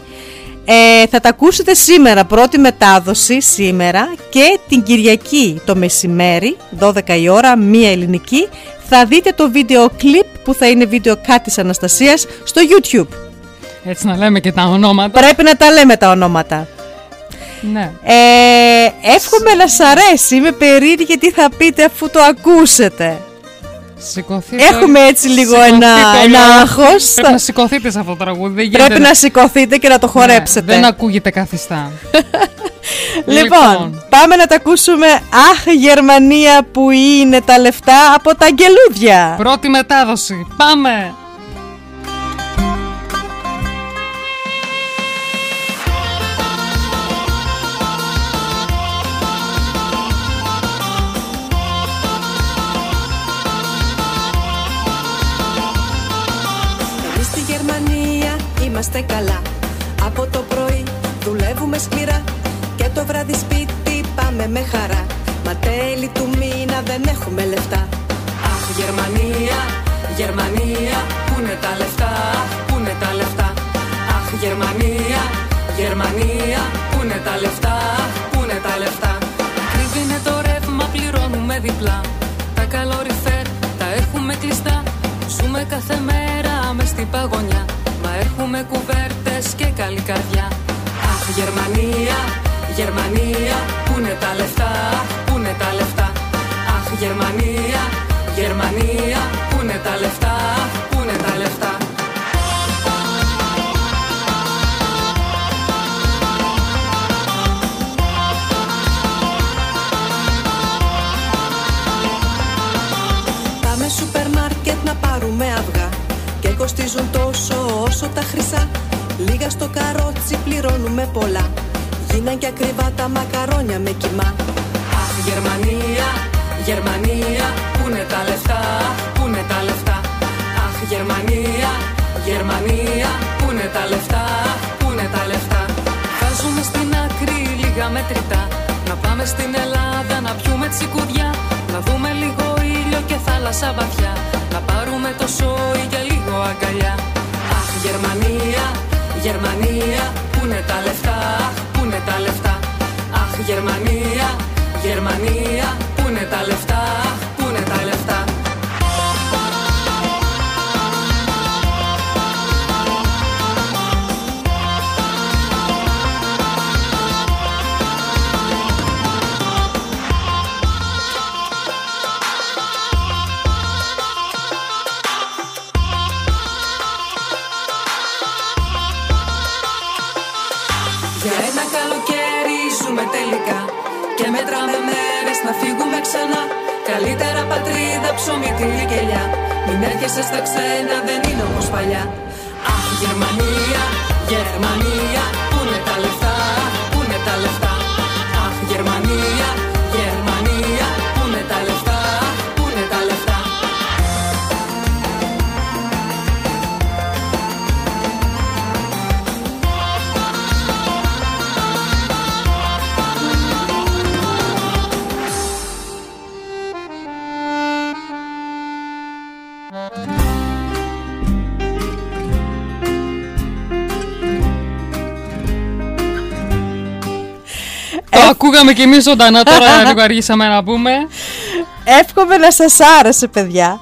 Ε, θα τα ακούσετε σήμερα, πρώτη μετάδοση σήμερα και την Κυριακή το μεσημέρι, 12 η ώρα, μία ελληνική, θα δείτε το βίντεο κλιπ που θα είναι βίντεο κάτι της Αναστασίας στο YouTube. έτσι να λέμε και τα ονόματα. Πρέπει να τα λέμε τα ονόματα. Ναι. Ε, εύχομαι να σ' αρέσει. Είμαι περίεργη τι θα πείτε αφού το ακούσετε. Σηκωθείτε. Έχουμε έτσι λίγο Σηκωθείτε ένα, όλοι. ένα άγχος. Πρέπει να σηκωθείτε σε αυτό το τραγούδι. Δεν Πρέπει γίνεται να σηκωθείτε και να το Ναι, χορέψετε. δεν ακούγεται καθιστά. [LAUGHS] Λοιπόν, πάμε να τα ακούσουμε. Αχ, Γερμανία που είναι τα λεφτά από τα αγγελούδια. Πρώτη μετάδοση. Πάμε! Είμαστε καλά. Από το πρωί δουλεύουμε σκληρά Και το βράδυ σπίτι πάμε με χαρά. Μα τέλη του μήνα δεν έχουμε λεφτά. Αχ Γερμανία, Γερμανία Πού είναι τα λεφτά, πού είναι τα λεφτά. Αχ Γερμανία, Γερμανία Πού είναι τα λεφτά, πού είναι τα λεφτά. Ακριβή είναι το ρεύμα, πληρώνουμε διπλά. Τα καλοριφέρ τα έχουμε κλειστά. Ζούμε κάθε μέρα μες στην παγωνιά. Μα έχουμε κουβέρτες και καλή καρδιά. Αχ Γερμανία, Γερμανία Πού είναι τα λεφτά, πού είναι τα λεφτά. Αχ Γερμανία, Γερμανία Πού είναι τα λεφτά, κοστίζουν τόσο όσο τα χρυσά. Λίγα στο καρότσι πληρώνουμε πολλά. Γίναν και ακριβά τα μακαρόνια με κοιμά. Αχ Γερμανία, Γερμανία Πού είναι τα λεφτά, πού είναι τα λεφτά. Αχ Γερμανία, Γερμανία Πού είναι τα λεφτά, πού είναι τα λεφτά. Βάζουμε στην άκρη λίγα μετρητά. Να πάμε στην Ελλάδα να πιούμε τσικουδιά. Να δούμε λίγο ήλιο και θάλασσα βαθιά Να πάρουμε το σόι για λίγο αγκαλιά. Αχ Γερμανία, Γερμανία Πού είναι τα λεφτά, πού είναι τα λεφτά. Αχ Γερμανία, Γερμανία Πού είναι τα λεφτά, πού ψωμί, τυρί και ελιά Μην έρχεσαι στα ξένα, δεν είναι όπως παλιά. Αχ, Γερμανία, Γερμανία Πού είναι τα λεφτά, πού είναι τα λεφτά ακούγαμε κι εμείς ζωντανά τώρα λίγο αργήσαμε να πούμε. Εύχομαι να σας άρεσε παιδιά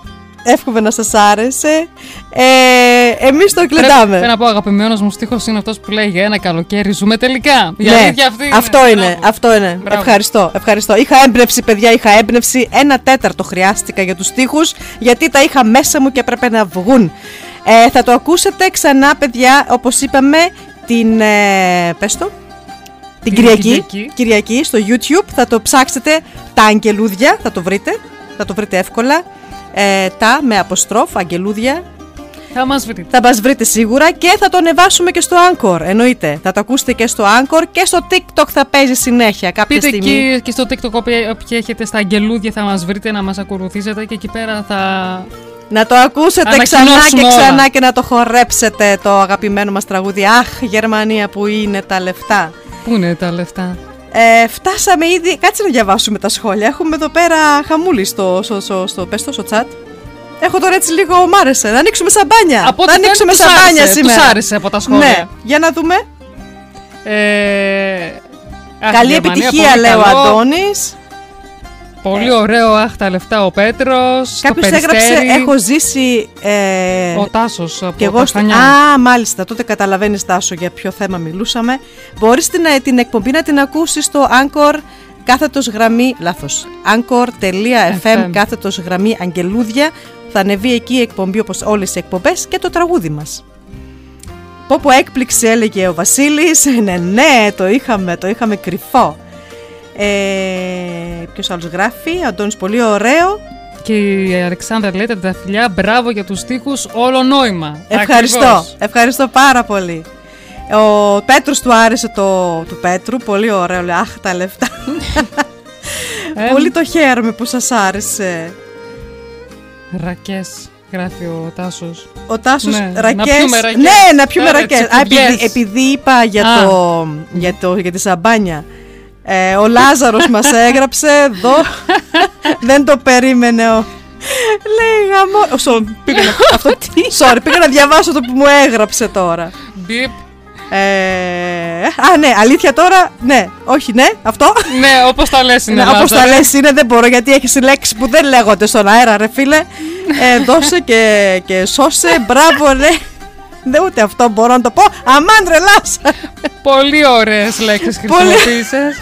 Εύχομαι να σας άρεσε ε, Εμείς το κλειδάμε Πρέπει να πω αγαπημένος μου στίχος είναι αυτός που λέει για ένα καλοκαίρι ζούμε τελικά. Η Ναι, αλήθεια αυτή είναι. αυτό είναι, αυτό είναι. Μπράβο. Ευχαριστώ, ευχαριστώ. Είχα έμπνευση, παιδιά, είχα έμπνευση. Ένα τέταρτο χρειάστηκα για τους στίχους, γιατί τα είχα μέσα μου και έπρεπε να βγουν. Ε, θα το ακούσετε ξανά, παιδιά, όπως είπαμε, την, ε, πες το, την Την Κυριακή, Κυριακή. Κυριακή στο YouTube. Θα το ψάξετε τα αγγελούδια, θα το βρείτε, θα το βρείτε εύκολα. Ε, τα με αποστρόφ, αγγελούδια, Θα μας βρείτε. θα μας βρείτε σίγουρα και θα το ανεβάσουμε και στο Anchor. Εννοείται. Θα το ακούσετε και στο Anchor και στο TikTok θα παίζει συνέχεια κάποια Πείτε στιγμή. εκεί και στο TikTok όποιοι όποιοι έχετε στα αγγελούδια θα μας βρείτε να μας ακολουθήσετε και εκεί πέρα θα... Να το ακούσετε ξανά Ανακοινώσουμε και όλα. ξανά και να το χορέψετε το αγαπημένο μας τραγούδι. Αχ, Γερμανία που είναι τα λεφτά. Πού είναι τα λεφτά; Ε, φτάσαμε ήδη. Κάτσε να διαβάσουμε τα σχόλια. Έχουμε εδώ πέρα χαμούλη στο, στο, στο, στο, πες το, στο chat. Έχω τώρα έτσι λίγο μ' άρεσε. Να ανοίξουμε σαμπάνια. Από να ό,τι ανοίξουμε φαίνεται, τους σαμπάνια άρεσε, σήμερα. τους άρεσε από τα σχόλια. Ναι, για να δούμε. Ε, αχ, Καλή Γερμανία, επιτυχία, πολύ λέει ο καλό. Αντώνης. Πολύ ωραίο, αχ τα λεφτά ο Πέτρος, το Κάποιος έγραψε: Περιστέρι, Έχω ζήσει. Ε, ο Τάσος από και εγώ τα στο... Χανιά. Α, μάλιστα. Τότε καταλαβαίνεις, Τάσο, για ποιο θέμα μιλούσαμε. Μπορείς την, ε, την εκπομπή να την ακούσεις στο Anchor κάθετος γραμμή. Λάθος. Anchor.fm FM. κάθετος γραμμή Αγγελούδια. Θα ανεβεί εκεί η εκπομπή όπως όλες οι εκπομπές και το τραγούδι μας. Πω πω έκπληξη έλεγε ο Βασίλης Ναι ναι το είχαμε Το είχαμε κρυφό ε, Ποιος άλλος γράφει; Ο Αντώνης πολύ ωραίο Και η Αλεξάνδρα λέει τα φιλιά, μπράβο για τους στίχους, όλο νόημα. Ευχαριστώ, Ακριβώς. ευχαριστώ πάρα πολύ. Ο Πέτρος του άρεσε το του Πέτρου, πολύ ωραίο, λέει, αχ τα λεφτά. Ε, πολύ το χαίρομαι που σας άρεσε. Ρακές γράφει ο Τάσος. Ο Τάσος Ναι, να ρακές. πιούμε ρακές. Ναι, να πιούμε Άρα, ρακές. Α, τσικουμπιές. επειδή, επειδή είπα για, Α. το, για, το, για τη σαμπάνια. Ε, ο Λάζαρος μας έγραψε εδώ. [LAUGHS] Δεν το περίμενε ο... Λέει γαμό... Ο, σο, πήγα να, [LAUGHS] αυτό, sorry, πήγα να διαβάσω το που μου έγραψε τώρα. Μπιπ. Ε, α, ναι, αλήθεια τώρα. Ναι, όχι, ναι, αυτό. Ναι, όπως τα λες είναι. Ναι, όπως τα Λάζαρε. λες είναι, δεν μπορώ γιατί έχεις λέξεις που δεν λέγονται στον αέρα, ρε φίλε. Ε, δώσε και, και σώσε, μπράβο, ρε. Δεν ούτε αυτό μπορώ να το πω. Αμάν, ρε, Λάσα. Πολύ ωραίες λέξεις Πολύ. χρησιμοποίησες.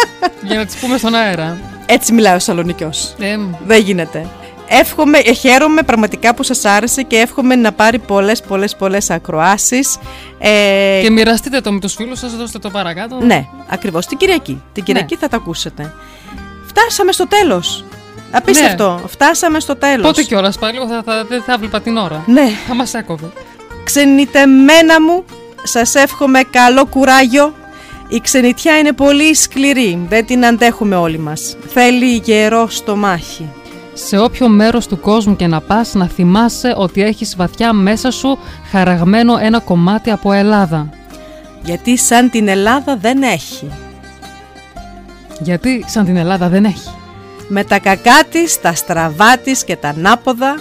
[LAUGHS] για να τις πούμε στον αέρα. Έτσι μιλάει ο Σαλονικιός. Ε, Δεν γίνεται. Εύχομαι, ε, χαίρομαι πραγματικά που σας άρεσε και εύχομαι να πάρει πολλές πολλές πολλές ακροάσεις. Ε, και μοιραστείτε το με τους φίλους σας, δώστε το παρακάτω. Ναι, ακριβώς. Την Κυριακή. Την Κυριακή Ναι. θα τα ακούσετε. Φτάσαμε στο τέλος. Απίστευτο. Φτάσαμε στο τέλος. Πότε κιόλας πάλι, εγώ θα, θα, δεν θα βλέπα την ώρα. Ναι. Θα μας έκοβε. Ξενιτεμένα μου, σας εύχομαι καλό κουράγιο. Η ξενιτιά είναι πολύ σκληρή, δεν την αντέχουμε όλοι μας. Θέλει γερό στο μάχη. Σε όποιο μέρος του κόσμου και να πας, να θυμάσαι ότι έχεις βαθιά μέσα σου χαραγμένο ένα κομμάτι από Ελλάδα. Γιατί σαν την Ελλάδα δεν έχει. Γιατί σαν την Ελλάδα δεν έχει. Με τα κακά της, τα στραβά της και τα ανάποδα,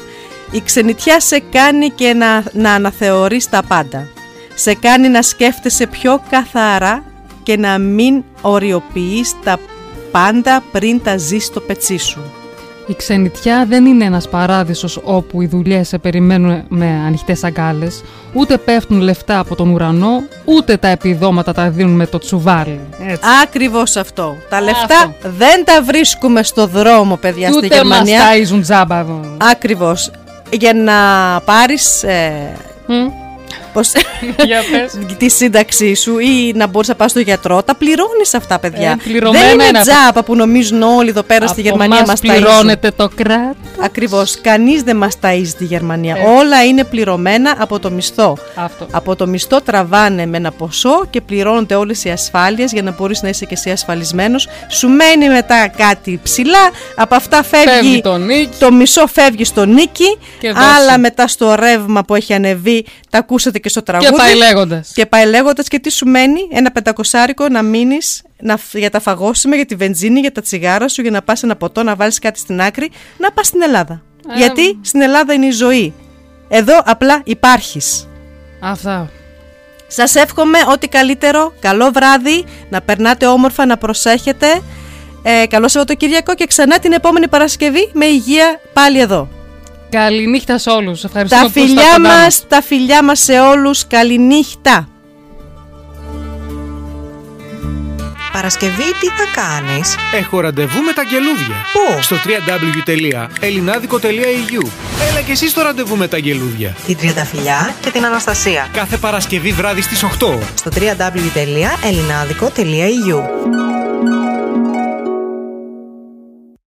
η ξενιτιά σε κάνει και να, να αναθεωρείς τα πάντα. Σε κάνει να σκέφτεσαι πιο καθαρά και να μην οριοποιείς τα πάντα πριν τα ζεις στο πετσί σου. Η ξενιτιά δεν είναι ένας παράδεισος όπου οι δουλειές σε περιμένουν με ανοιχτές αγκάλες, ούτε πέφτουν λεφτά από τον ουρανό, ούτε τα επιδόματα τα δίνουν με το τσουβάλι. Έτσι. Ακριβώς αυτό. Τα λεφτά δεν τα βρίσκουμε στο δρόμο, παιδιά, Και στη ούτε μας Γερμανία. ταΐζουν τζάμπα εδώ. Ακριβώς. Για να πάρεις ε, πώς, Για πες. [LAUGHS] τη σύνταξή σου ή να μπορείς να πας στο γιατρό, τα πληρώνεις αυτά, παιδιά. Ε, πληρωμένα δεν είναι είναι αυτά. τζάμπα που νομίζουν όλοι εδώ πέρα στη Από Γερμανία μας μας πληρώνεται το κράτος. Ακριβώς. Κανείς δεν μας ταΐζει στη Γερμανία. Έτσι. Όλα είναι πληρωμένα από το μισθό. Αυτό. Από το μισθό τραβάνε με ένα ποσό και πληρώνονται όλες οι ασφάλειες για να μπορείς να είσαι και εσύ ασφαλισμένος. Σου μένει μετά κάτι ψηλά, από αυτά φεύγει, Φεύγει το νίκη. το μισό φεύγει στο νίκη, Και δώσε. άλλα μετά στο ρεύμα που έχει ανεβεί, τα ακούσατε και στο τραγούδι. Και πάει λέγοντας. Και πάει λέγοντας και τι σου μένει, ένα πεντακοσάρικο να μείνεις για τα φαγόσιμα, για τη βενζίνη, για τα τσιγάρα σου, για να πας ένα ποτό, να βάλεις κάτι στην άκρη, να πας στην Ελλάδα. Ε, Γιατί στην Ελλάδα είναι η ζωή. Εδώ απλά υπάρχεις. Αυτά. Σας εύχομαι ό,τι καλύτερο, καλό βράδυ, να περνάτε όμορφα, να προσέχετε. Ε, καλό Σαββατοκύριακο και ξανά την επόμενη Παρασκευή με υγεία πάλι εδώ. Καληνύχτα σε όλους. Ευχαριστούμε Τα που ήσασταν φιλιά κοντά μας, τα φιλιά μας σε όλους, καληνύχτα. Παρασκευή τι θα κάνεις; Έχω ραντεβού με τα γελούδια. Πού; Στο www.elinadico.eu Έλα και εσύ στο ραντεβού με τα γελούδια. Την Τριανταφυλιά και την Αναστασία Κάθε Παρασκευή βράδυ στις 8. στο www.elinadico.eu